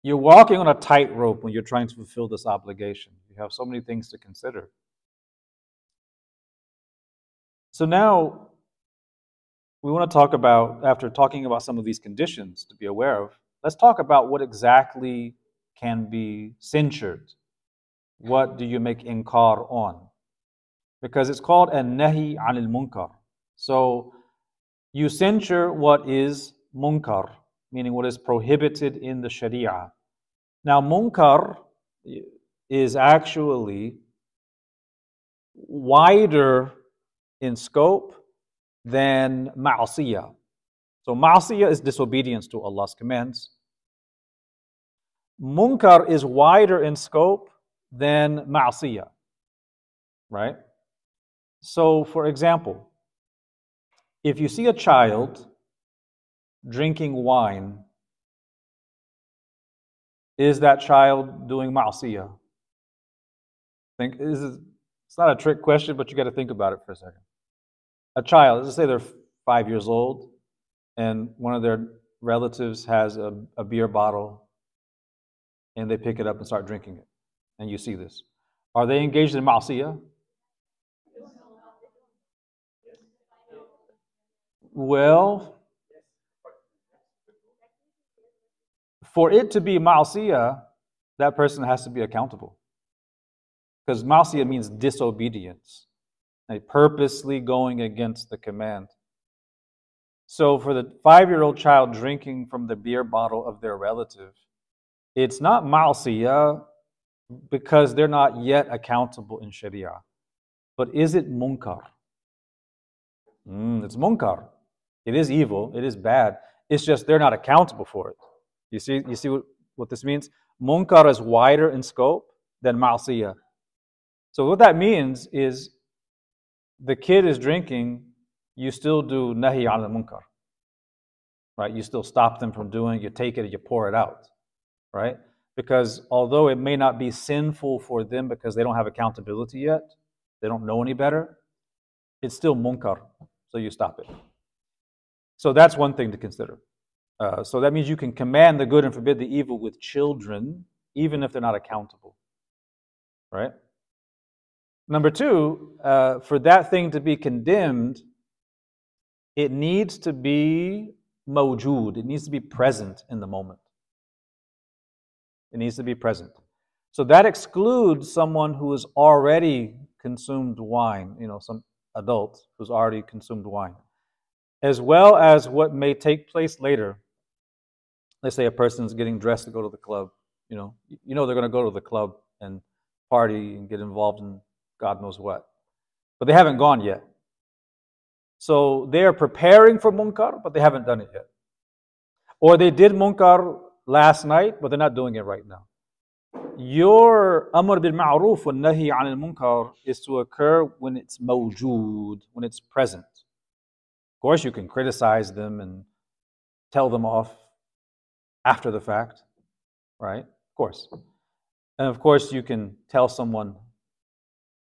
you're walking on a tightrope when you're trying to fulfill this obligation. You have so many things to consider. So, now we want to talk about, after talking about some of these conditions to be aware of, let's talk about what exactly can be censured. What do you make inkar on? Because it's called a nahi anil munkar. So you censure what is munkar, meaning what is prohibited in the sharia. Now, munkar is actually wider in scope than ma'asiyah. So ma'asiyah is disobedience to Allah's commands. Munkar is wider in scope than ma'asiyah. Right? So, for example, if you see a child drinking wine, is that child doing ma'asiyah? Think is it's not a trick question, but you got to think about it for a second. A child, let's say they're five years old, and one of their relatives has a, a beer bottle and they pick it up and start drinking it. And you see this. Are they engaged in ma'asiyah? Well, for it to be ma'asiyah, that person has to be accountable. Because ma'asiyah means disobedience, like purposely going against the command. So for the five year old child drinking from the beer bottle of their relative, it's not ma'asiyah because they're not yet accountable in Sharia. But is it munkar? Mm, it's munkar. It is evil. It is bad. It's just they're not accountable for it. You see, you see what, what this means? Munkar is wider in scope than ma'asiyah. So what that means is the kid is drinking, you still do nahi al munkar. Right? You still stop them from doing, you take it you pour it out right? Because although it may not be sinful for them because they don't have accountability yet, they don't know any better, it's still munkar, so you stop it. So that's one thing to consider. Uh, so that means you can command the good and forbid the evil with children, even if they're not accountable, right? Number two, uh, for that thing to be condemned, it needs to be mawjood, it needs to be present in the moment. It needs to be present. So that excludes someone who has already consumed wine, you know, some adult who's already consumed wine, as well as what may take place later. Let's say a person's getting dressed to go to the club. You know, you know they're going to go to the club and party and get involved in God knows what, but they haven't gone yet. So they are preparing for munkar, but they haven't done it yet. Or they did munkar last night, but they're not doing it right now. Your amr bil ma'ruf wa nahi al munkar is to occur when it's mawjood, when it's present. Of course, you can criticize them and tell them off after the fact, right? Of course. And of course, you can tell someone,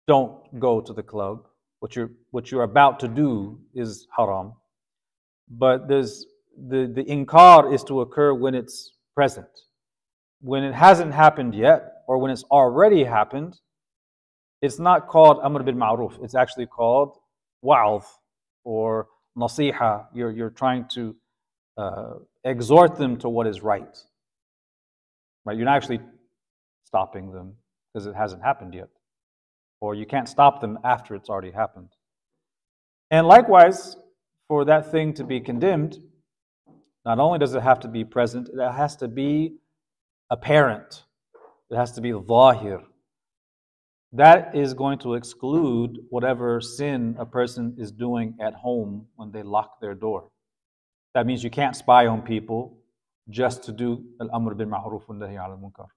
don't go to the club. What you're, what you're about to do is haram. But there's the, the inkar is to occur when it's present. When it hasn't happened yet, or when it's already happened, it's not called amr bil ma'ruf. It's actually called wa'adh or nasiha. You're, you're trying to uh, exhort them to what is right. Right? You're not actually stopping them because it hasn't happened yet. Or you can't stop them after it's already happened. And likewise, for that thing to be condemned, not only does it have to be present, it has to be apparent. It has to be zahir. That is going to exclude whatever sin a person is doing at home when they lock their door. That means you can't spy on people just to do al-amr bil ma'ruf wa al munkar.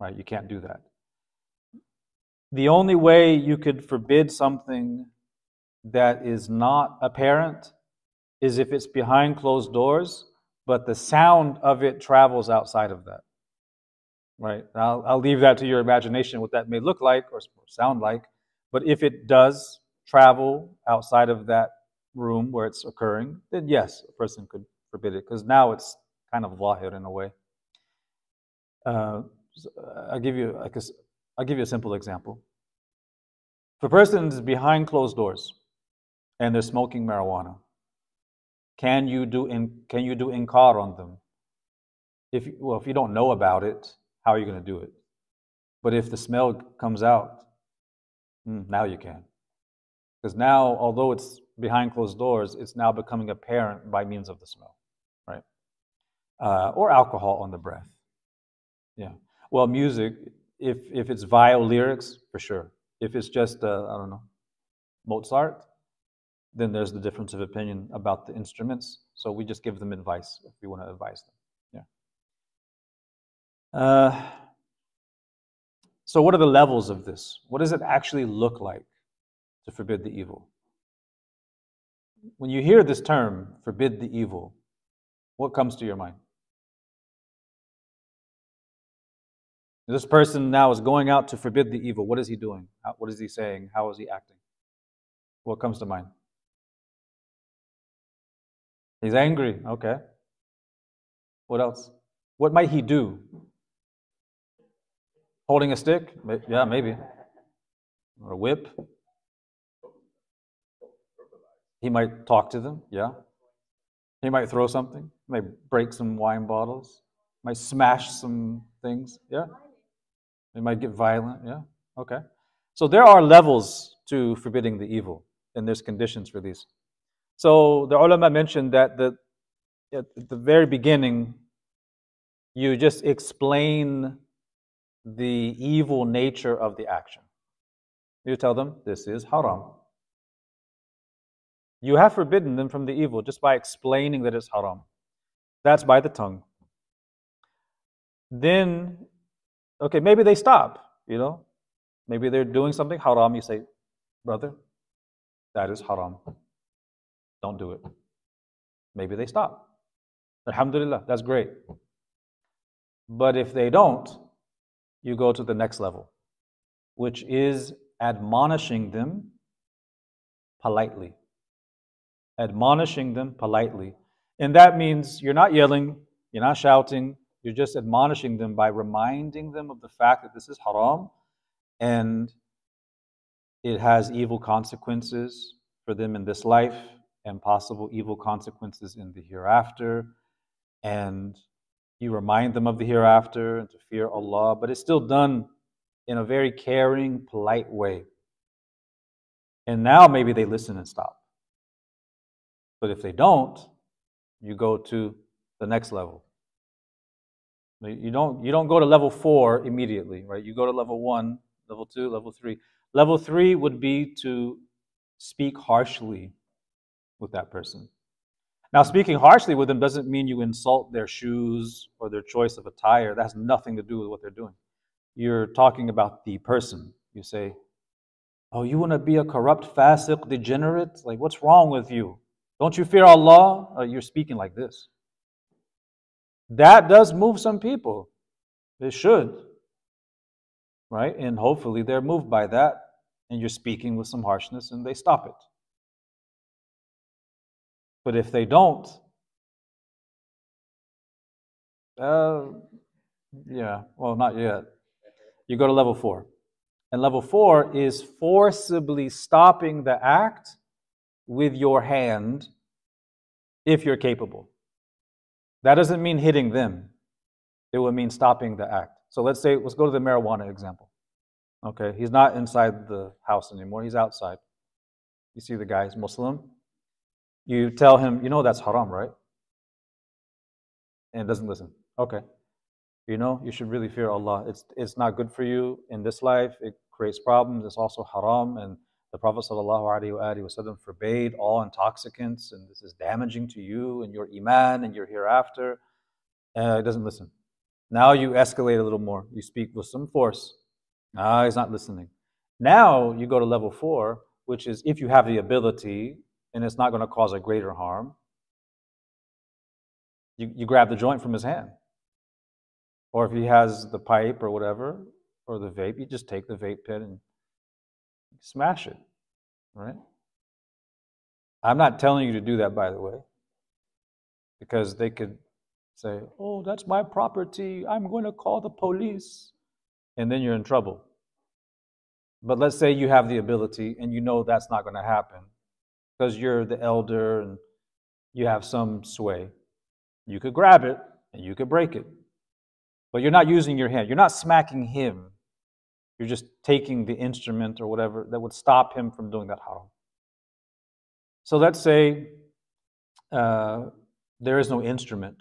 Right? You can't do that. The only way you could forbid something that is not apparent is if it's behind closed doors, but the sound of it travels outside of that. Right? I'll, I'll leave that to your imagination what that may look like or sound like. But if it does travel outside of that room where it's occurring, then yes, a person could forbid it because now it's kind of zahir in a way. Uh, I'll give you like a, I'll give you a simple example. If a person is behind closed doors and they're smoking marijuana, can you do in, can you do inkar on them? If well, if you don't know about it, how are you going to do it? But if the smell comes out, hmm, now you can. Because now, although it's behind closed doors, it's now becoming apparent by means of the smell, right? Uh, or alcohol on the breath. Yeah. Well, music, if if it's vile lyrics, for sure. If it's just, uh, I don't know, Mozart, then there's the difference of opinion about the instruments. So we just give them advice if we want to advise them. Yeah. Uh, so, what are the levels of this? What does it actually look like to forbid the evil? When you hear this term, forbid the evil, what comes to your mind? This person now is going out to forbid the evil. What is he doing? what is he saying? How is he acting? What comes to mind? He's angry. Okay. What else? What might he do? Holding a stick? Yeah, maybe. Or a whip? He might talk to them. Yeah. He might throw something. He might break some wine bottles. Might smash some things. Yeah. They might get violent. Yeah. Okay. So there are levels to forbidding the evil, and there's conditions for these. So the ulama mentioned that the, at the very beginning, you just explain the evil nature of the action. You tell them this is haram. You have forbidden them from the evil just by explaining that it's haram. That's by the tongue. Then Okay, maybe they stop, you know. Maybe they're doing something haram. You say, brother, that is haram. Don't do it. Maybe they stop. Alhamdulillah, that's great. But if they don't, you go to the next level, which is admonishing them politely. Admonishing them politely. And that means you're not yelling, you're not shouting, you're just admonishing them by reminding them of the fact that this is haram and it has evil consequences for them in this life and possible evil consequences in the hereafter. And you remind them of the hereafter and to fear Allah, but it's still done in a very caring, polite way. And now maybe they listen and stop. But if they don't, you go to the next level. You don't, you don't go to level four immediately, right? You go to level one, level two, level three. Level three would be to speak harshly with that person. Now, speaking harshly with them doesn't mean you insult their shoes or their choice of attire. That has nothing to do with what they're doing. You're talking about the person. You say, Oh, you want to be a corrupt, fasiq, degenerate? Like, what's wrong with you? Don't you fear Allah? Uh, you're speaking like this. That does move some people. It should. Right? And hopefully they're moved by that, and you're speaking with some harshness and they stop it. But if they don't, uh, yeah, well, not yet. You go to level four. And level four is forcibly stopping the act with your hand if you're capable. That doesn't mean hitting them, it would mean stopping the act. So let's say, let's go to the marijuana example. Okay, he's not inside the house anymore, he's outside. You see the guy, he's Muslim. You tell him, you know that's haram, right? And doesn't listen. Okay. You know, you should really fear Allah. It's, it's not good for you in this life. It creates problems. It's also haram. And the Prophet ﷺ forbade all intoxicants, and this is damaging to you and your iman and your hereafter. Uh, it doesn't listen. Now you escalate a little more. You speak with some force. Ah, he's not listening. Now you go to level four, which is if you have the ability and it's not going to cause a greater harm, you, you grab the joint from his hand. Or if he has the pipe or whatever, or the vape, you just take the vape pen and smash it, right? I'm not telling you to do that, by the way, because they could say, oh, that's my property. I'm going to call the police. And then you're in trouble. But let's say you have the ability and you know that's not going to happen because you're the elder and you have some sway. You could grab it and you could break it. But you're not using your hand. You're not smacking him. You're just taking the instrument or whatever that would stop him from doing that haram. So let's say uh, there is no instrument,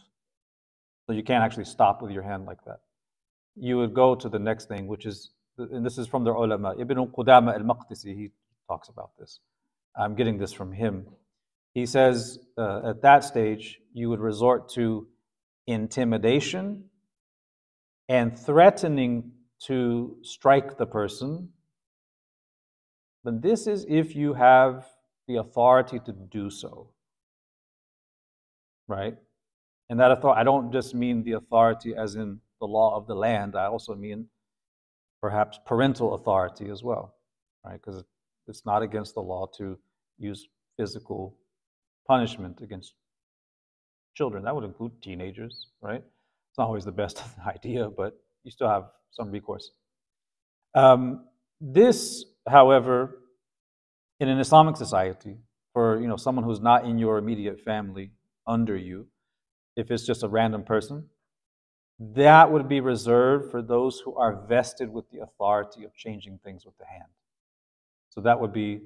so you can't actually stop with your hand like that. You would go to the next thing, which is, and this is from the ulama. Ibn Qudama al-Maqdisi, he talks about this. I'm getting this from him. He says uh, at that stage, you would resort to intimidation and threatening to strike the person. But this is if you have the authority to do so. Right? And that authority, I don't just mean the authority as in the law of the land, I also mean perhaps parental authority as well. Right? Because it's not against the law to use physical punishment against children. That would include teenagers, right? It's not always the best idea, but you still have some recourse. Um, this, however, in an Islamic society, for you know someone who's not in your immediate family under you, if it's just a random person, that would be reserved for those who are vested with the authority of changing things with the hand. So that would be,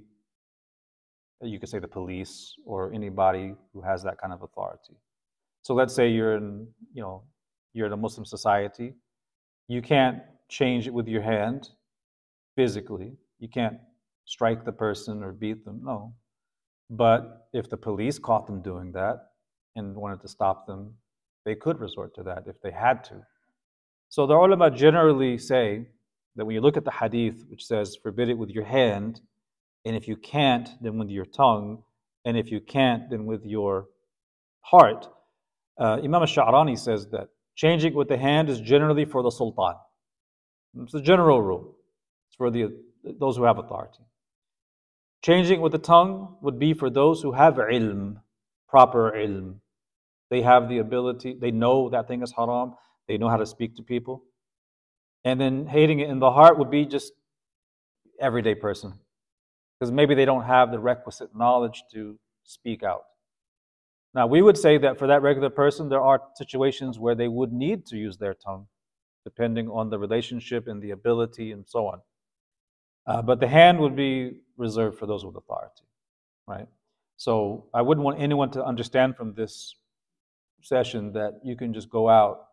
you could say, the police or anybody who has that kind of authority. So let's say you're in, you know, you're in a Muslim society you can't change it with your hand physically. You can't strike the person or beat them, no. But if the police caught them doing that and wanted to stop them, they could resort to that if they had to. So the ulama generally say that when you look at the hadith, which says, forbid it with your hand, and if you can't, then with your tongue, and if you can't, then with your heart. Uh, Imam Sha'rani says that Changing with the hand is generally for the sultan. It's a general rule. It's for the, those who have authority. Changing with the tongue would be for those who have ilm, proper ilm. They have the ability, they know that thing is haram, they know how to speak to people. And then hating it in the heart would be just everyday person. Because maybe they don't have the requisite knowledge to speak out. Now, we would say that for that regular person, there are situations where they would need to use their tongue, depending on the relationship and the ability and so on. Uh, but the hand would be reserved for those with authority, right? So I wouldn't want anyone to understand from this session that you can just go out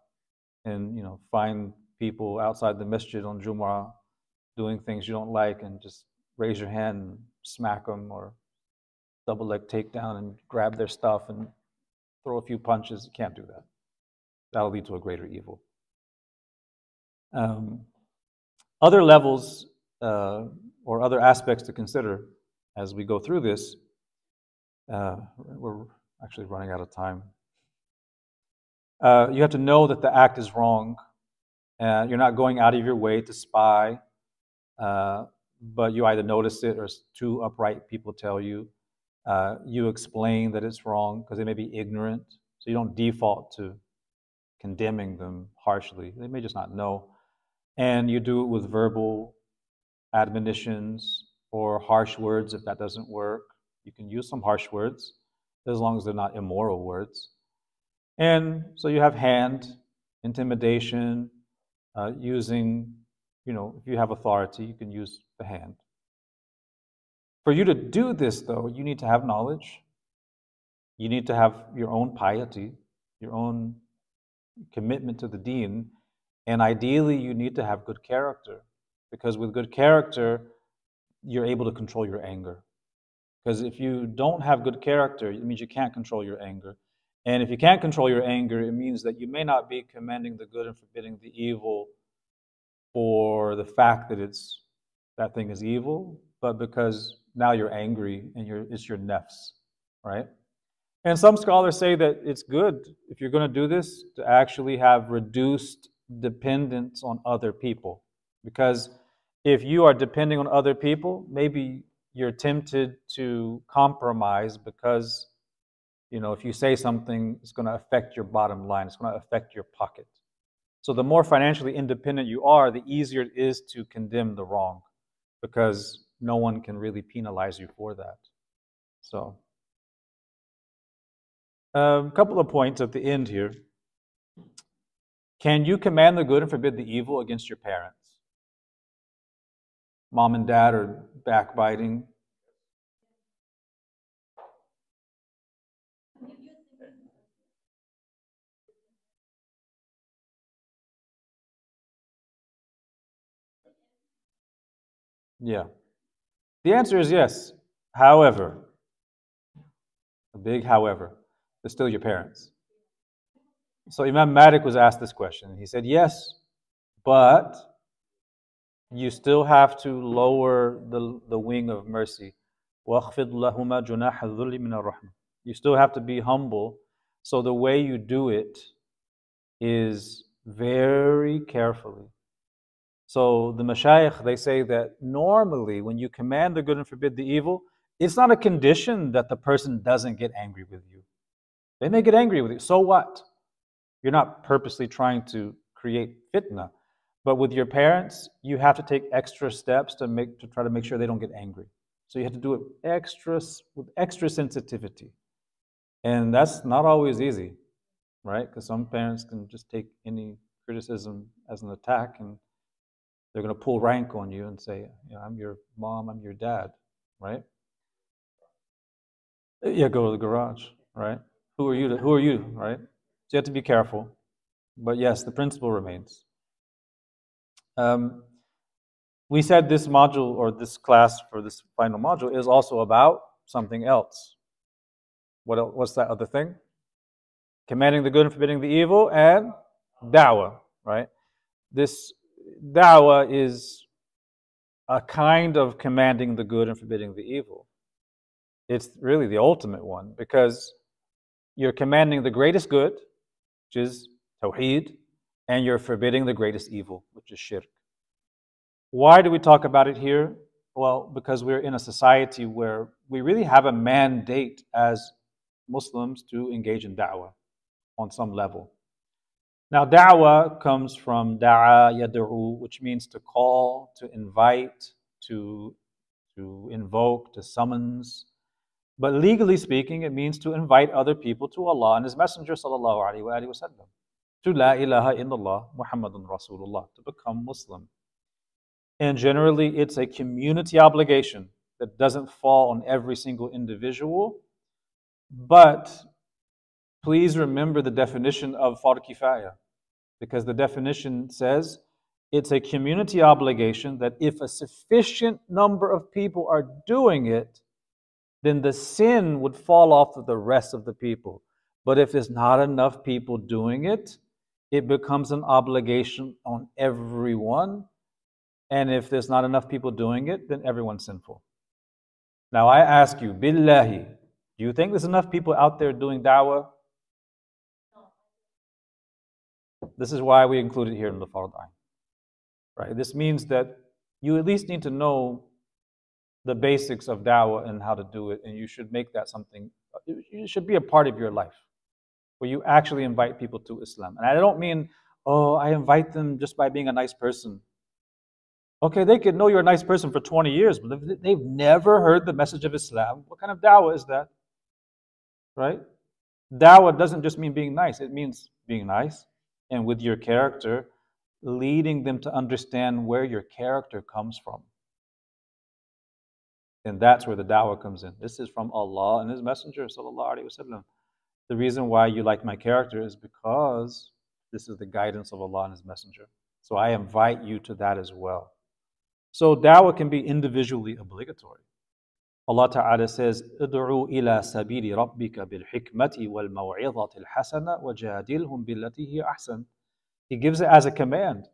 and you know find people outside the masjid on Jumu'ah doing things you don't like and just raise your hand and smack them or double leg takedown and grab their stuff and throw a few punches. You can't do that. That'll lead to a greater evil. Um, other levels uh, or other aspects to consider as we go through this. Uh, we're actually running out of time. Uh, you have to know that the act is wrong. Uh, you're not going out of your way to spy, uh, but you either notice it or two upright people tell you. Uh, you explain that it's wrong because they may be ignorant, so you don't default to condemning them harshly. They may just not know. And you do it with verbal admonitions or harsh words if that doesn't work. You can use some harsh words as long as they're not immoral words. And so you have hand, intimidation, uh, using, you know, if you have authority, you can use the hand. For you to do this, though, you need to have knowledge. You need to have your own piety, your own commitment to the deen, and ideally, you need to have good character. Because with good character, you're able to control your anger. Because if you don't have good character, it means you can't control your anger. And if you can't control your anger, it means that you may not be commending the good and forbidding the evil for the fact that it's that thing is evil, but because now you're angry and you're, it's your nefs, right? And some scholars say that it's good if you're going to do this to actually have reduced dependence on other people. Because if you are depending on other people, maybe you're tempted to compromise because you know if you say something it's going to affect your bottom line it's going to affect your pocket so the more financially independent you are the easier it is to condemn the wrong because no one can really penalize you for that so a um, couple of points at the end here can you command the good and forbid the evil against your parents mom and dad are backbiting. Yeah. The answer is yes. However, a big however, they're still your parents. So Imam Malik was asked this question. He said, Yes, but you still have to lower the, the wing of mercy. You still have to be humble. So the way you do it is very carefully. So the mashayikh, they say that normally when you command the good and forbid the evil, it's not a condition that the person doesn't get angry with you. They may get angry with you. So what? You're not purposely trying to create fitna. But with your parents, you have to take extra steps to make to try to make sure they don't get angry. So you have to do it extra with extra sensitivity, and that's not always easy, right? Because some parents can just take any criticism as an attack, and they're going to pull rank on you and say, you know, "I'm your mom, I'm your dad," right? Yeah, go to the garage, right? Who are you? To, who are you, right? So you have to be careful. But yes, the principle remains. Um, we said this module or this class for this final module is also about something else. What else, what's that other thing? Commanding the good and forbidding the evil and da'wah, right? This da'wah is a kind of commanding the good and forbidding the evil. It's really the ultimate one because you're commanding the greatest good, which is tawheed, and you're forbidding the greatest evil, which is shirk. Why do we talk about it here? Well, because we're in a society where we really have a mandate as Muslims to engage in da'wah on some level. Now, da'wah comes from da'a yad'u, which means to call, to invite, to, to invoke, to summons. But legally speaking, it means to invite other people to Allah and His Messenger sallallahu alaihi wasallam to La ilaha illallah Muhammadun Rasulullah, to become Muslim. And generally, it's a community obligation that doesn't fall on every single individual. But please remember the definition of fard kifaya, because the definition says it's a community obligation that if a sufficient number of people are doing it, then the sin would fall off of the rest of the people. But if there's not enough people doing it, it becomes an obligation on everyone. And if there's not enough people doing it, then everyone's sinful. Now I ask you, billahi, do you think there's enough people out there doing da'wah? This is why we include it here in the Fard. Right? This means that you at least need to know the basics of da'wah and how to do it, and you should make that something, it should be a part of your life where you actually invite people to Islam. And I don't mean, oh, I invite them just by being a nice person. Okay, they could know you're a nice person for 20 years, but they've never heard the message of Islam, what kind of da'wah is that? Right? Da'wah doesn't just mean being nice, it means being nice and with your character, leading them to understand where your character comes from. And that's where the da'wah comes in. This is from Allah and His Messenger, sallallahu alaihi wasallam. The reason why you like my character is because this is the guidance of Allah and His Messenger. So I invite you to that as well. So da'wah can be individually obligatory. Allah Ta'ala says, ادعوا إلى سبيل ربك بالحكمة والموعظة الحسنة وجادلهم بالتي هي أحسن. He gives it as a command.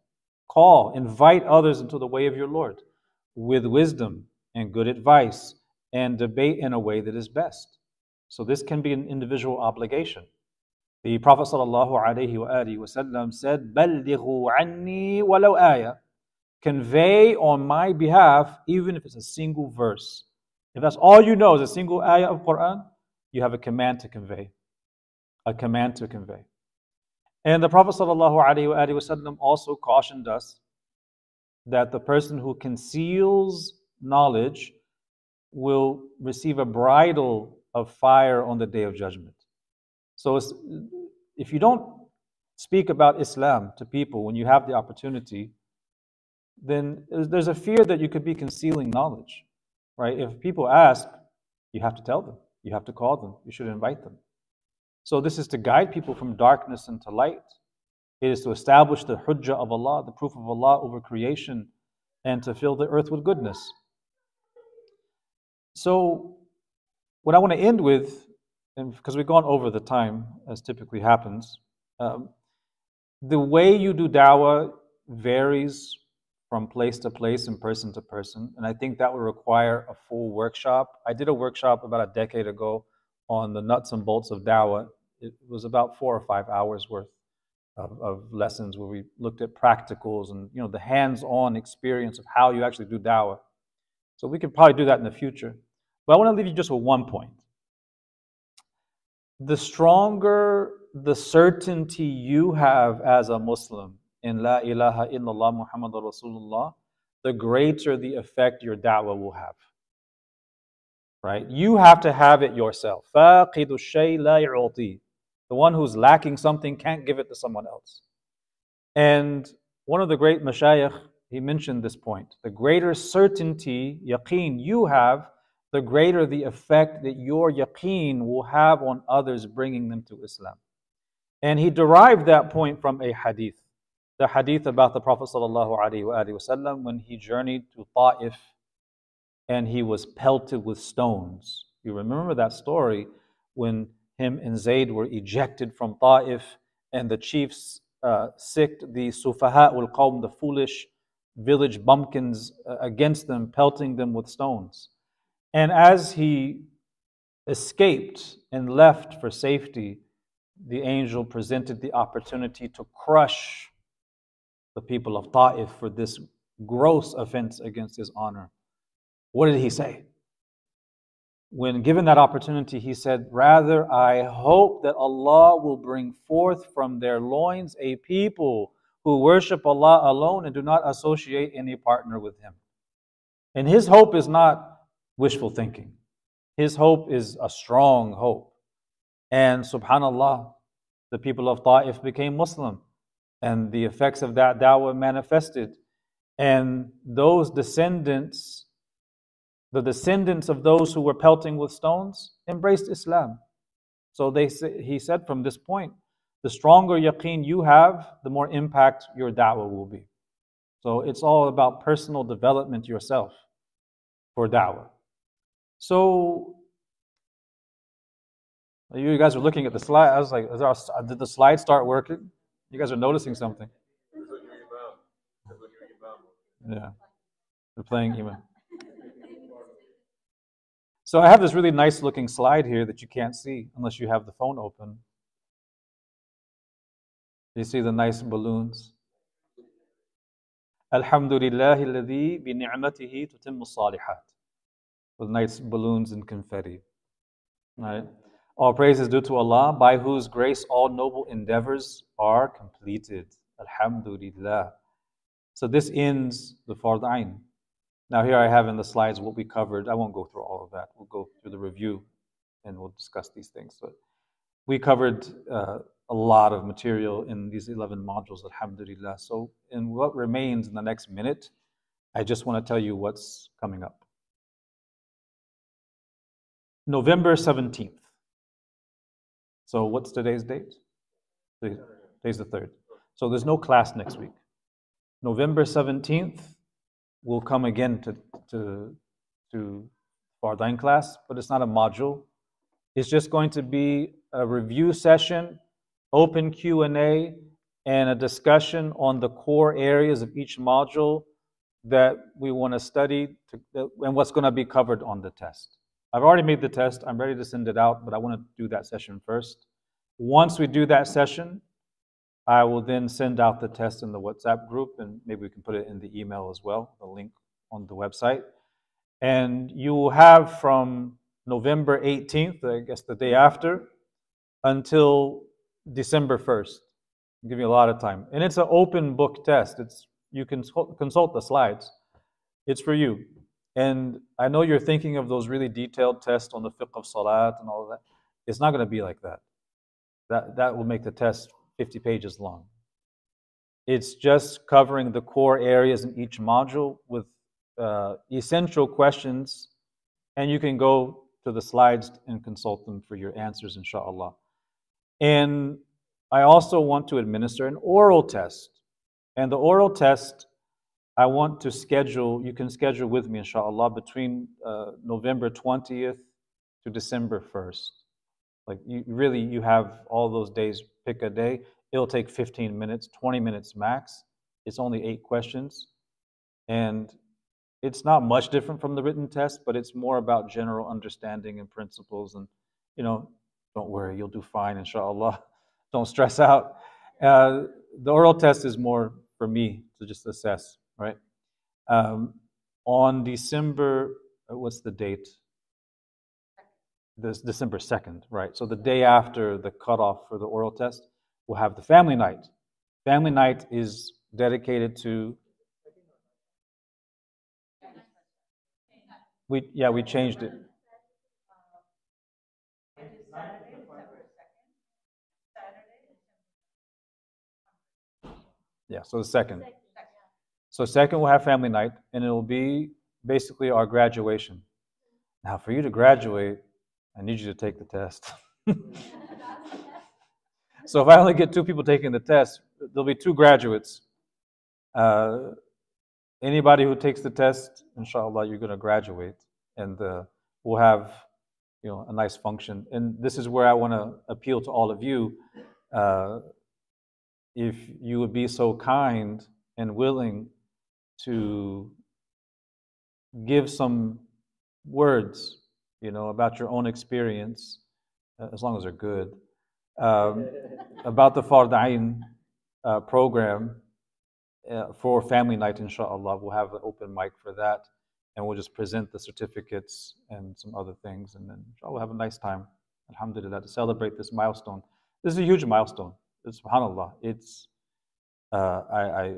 Call, invite others into the way of your Lord with wisdom and good advice and debate in a way that is best. So this can be an individual obligation. The Prophet ﷺ said, بَلِّغُوا عَنِّي وَلَوْ آيَةً convey on my behalf, even if it's a single verse. If that's all you know is a single ayah of Quran, you have a command to convey. A command to convey. And the Prophet ﷺ also cautioned us that the person who conceals knowledge will receive a bridle of fire on the day of judgment. So if you don't speak about Islam to people when you have the opportunity, then there's a fear that you could be concealing knowledge, right? If people ask, you have to tell them, you have to call them, you should invite them. So this is to guide people from darkness into light. It is to establish the hujjah of Allah, the proof of Allah over creation, and to fill the earth with goodness. So, what I want to end with, and because we've gone over the time, as typically happens, um, the way you do dawah varies from place to place and person to person. And I think that would require a full workshop. I did a workshop about a decade ago on the nuts and bolts of Dawah. It was about four or five hours worth of, of lessons where we looked at practicals and you know the hands-on experience of how you actually do Dawah. So we could probably do that in the future. But I want to leave you just with one point. The stronger the certainty you have as a Muslim in La ilaha illallah Muhammad Rasulullah, the greater the effect your da'wah will have. Right? You have to have it yourself. The one who's lacking something can't give it to someone else. And one of the great mashayikh, he mentioned this point. The greater certainty, yaqeen, you have, the greater the effect that your yaqeen will have on others, bringing them to Islam. And he derived that point from a hadith the hadith about the Prophet ﷺ when he journeyed to Ta'if and he was pelted with stones. You remember that story when him and Zayd were ejected from Ta'if and the chiefs uh, sicked the Sufaha ul Qawm, the foolish village bumpkins, uh, against them, pelting them with stones. And as he escaped and left for safety, the angel presented the opportunity to crush the people of Ta'if for this gross offense against his honor. What did he say? When given that opportunity, he said, Rather, I hope that Allah will bring forth from their loins a people who worship Allah alone and do not associate any partner with Him. And his hope is not wishful thinking, his hope is a strong hope. And subhanAllah, the people of Ta'if became Muslim and the effects of that da'wah manifested. And those descendants, the descendants of those who were pelting with stones, embraced Islam. So they he said from this point, the stronger yaqeen you have, the more impact your da'wah will be. So it's all about personal development yourself for da'wah. So you guys are looking at the slide. I was like, did the slide start working? You guys are noticing something. Yeah. They're playing Iman. So I have this really nice looking slide here that you can't see unless you have the phone open. You see the nice balloons? Alhamdulillah alladhi bi ni'matihi tutimmu salihat. With nice balloons and confetti. Right? All praise is due to Allah, by whose grace all noble endeavors are completed. Alhamdulillah. So this ends the Fard 'Ayn. Now, here I have in the slides what we covered. I won't go through all of that. We'll go through the review and we'll discuss these things. But we covered uh, a lot of material in these 11 modules, alhamdulillah. So, in what remains in the next minute, I just want to tell you what's coming up. November 17th. So, what's today's date? Today's the 3rd. So, there's no class next week. November 17th, we'll come again to, to, to Fard 'Ayn class, but it's not a module. It's just going to be a review session open Q&A, and a discussion on the core areas of each module that we want to study to, and what's going to be covered on the test. I've already made the test. I'm ready to send it out, but I want to do that session first. Once we do that session, I will then send out the test in the WhatsApp group, and maybe we can put it in the email as well, the link on the website. And you will have from November 18th, I guess the day after, until December 1st. I'll give you a lot of time. And it's an open book test. It's you can consult the slides. It's for you. And I know you're thinking of those really detailed tests on the fiqh of salat and all of that. It's not going to be like that. That that will make the test 50 pages long. It's just covering the core areas in each module with uh, essential questions, and you can go to the slides and consult them for your answers, inshallah. And I also want to administer an oral test. And the oral test, I want to schedule, you can schedule with me, inshallah, between uh, November 20th to December 1st. Like, you really, you have all those days, pick a day. It'll take 15 minutes, 20 minutes max. It's only eight questions. And it's not much different from the written test, but it's more about general understanding and principles. And, you know, don't worry, you'll do fine, inshallah. Don't stress out. Uh, the oral test is more for me to just assess, right? Um, on December, uh, what's the date? This December 2nd, right? So the day after the cutoff for the oral test, we'll have the family night. Family night is dedicated to. We yeah we changed it. Yeah, so the second. So second we'll have family night, and it'll be basically our graduation. Now, for you to graduate, I need you to take the test. so if I only get two people taking the test, there'll be two graduates. Uh, anybody who takes the test, inshallah, you're going to graduate, and uh, we'll have you know a nice function. And this is where I want to appeal to all of you. Uh, if you would be so kind and willing to give some words, you know, about your own experience, uh, as long as they're good, um, about the Fard 'Ayn uh, program uh, for family night, inshallah. We'll have an open mic for that, and we'll just present the certificates and some other things, and then inshallah, we'll have a nice time, alhamdulillah, to celebrate this milestone. This is a huge milestone subhanallah, it's, uh, I, I,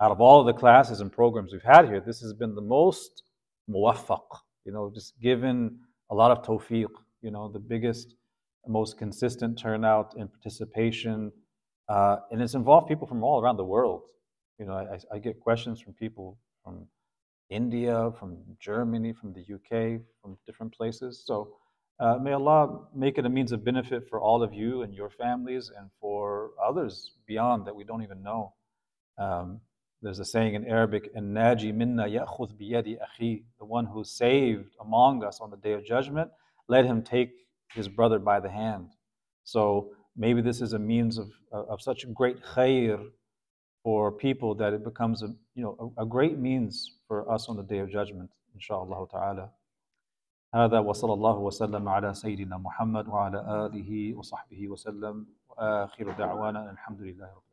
out of all the classes and programs we've had here, this has been the most muwaffaq, you know, just given a lot of tawfiq, you know, the biggest, most consistent turnout and participation. Uh, and it's involved people from all around the world. You know, I, I get questions from people from India, from Germany, from the UK, from different places. So uh, may Allah make it a means of benefit for all of you and your families and for others beyond that we don't even know. Um, there's a saying in Arabic, naji minna ya'khudh biyadi akhi, the one who saved among us on the day of judgment, let him take his brother by the hand. So maybe this is a means of, of such great khair for people that it becomes a, you know, a, a great means for us on the day of judgment, inshallah ta'ala. هذا وصلى الله وسلم على سيدنا محمد وعلى آله وصحبه وسلم وآخر دعوانا الحمد لله رب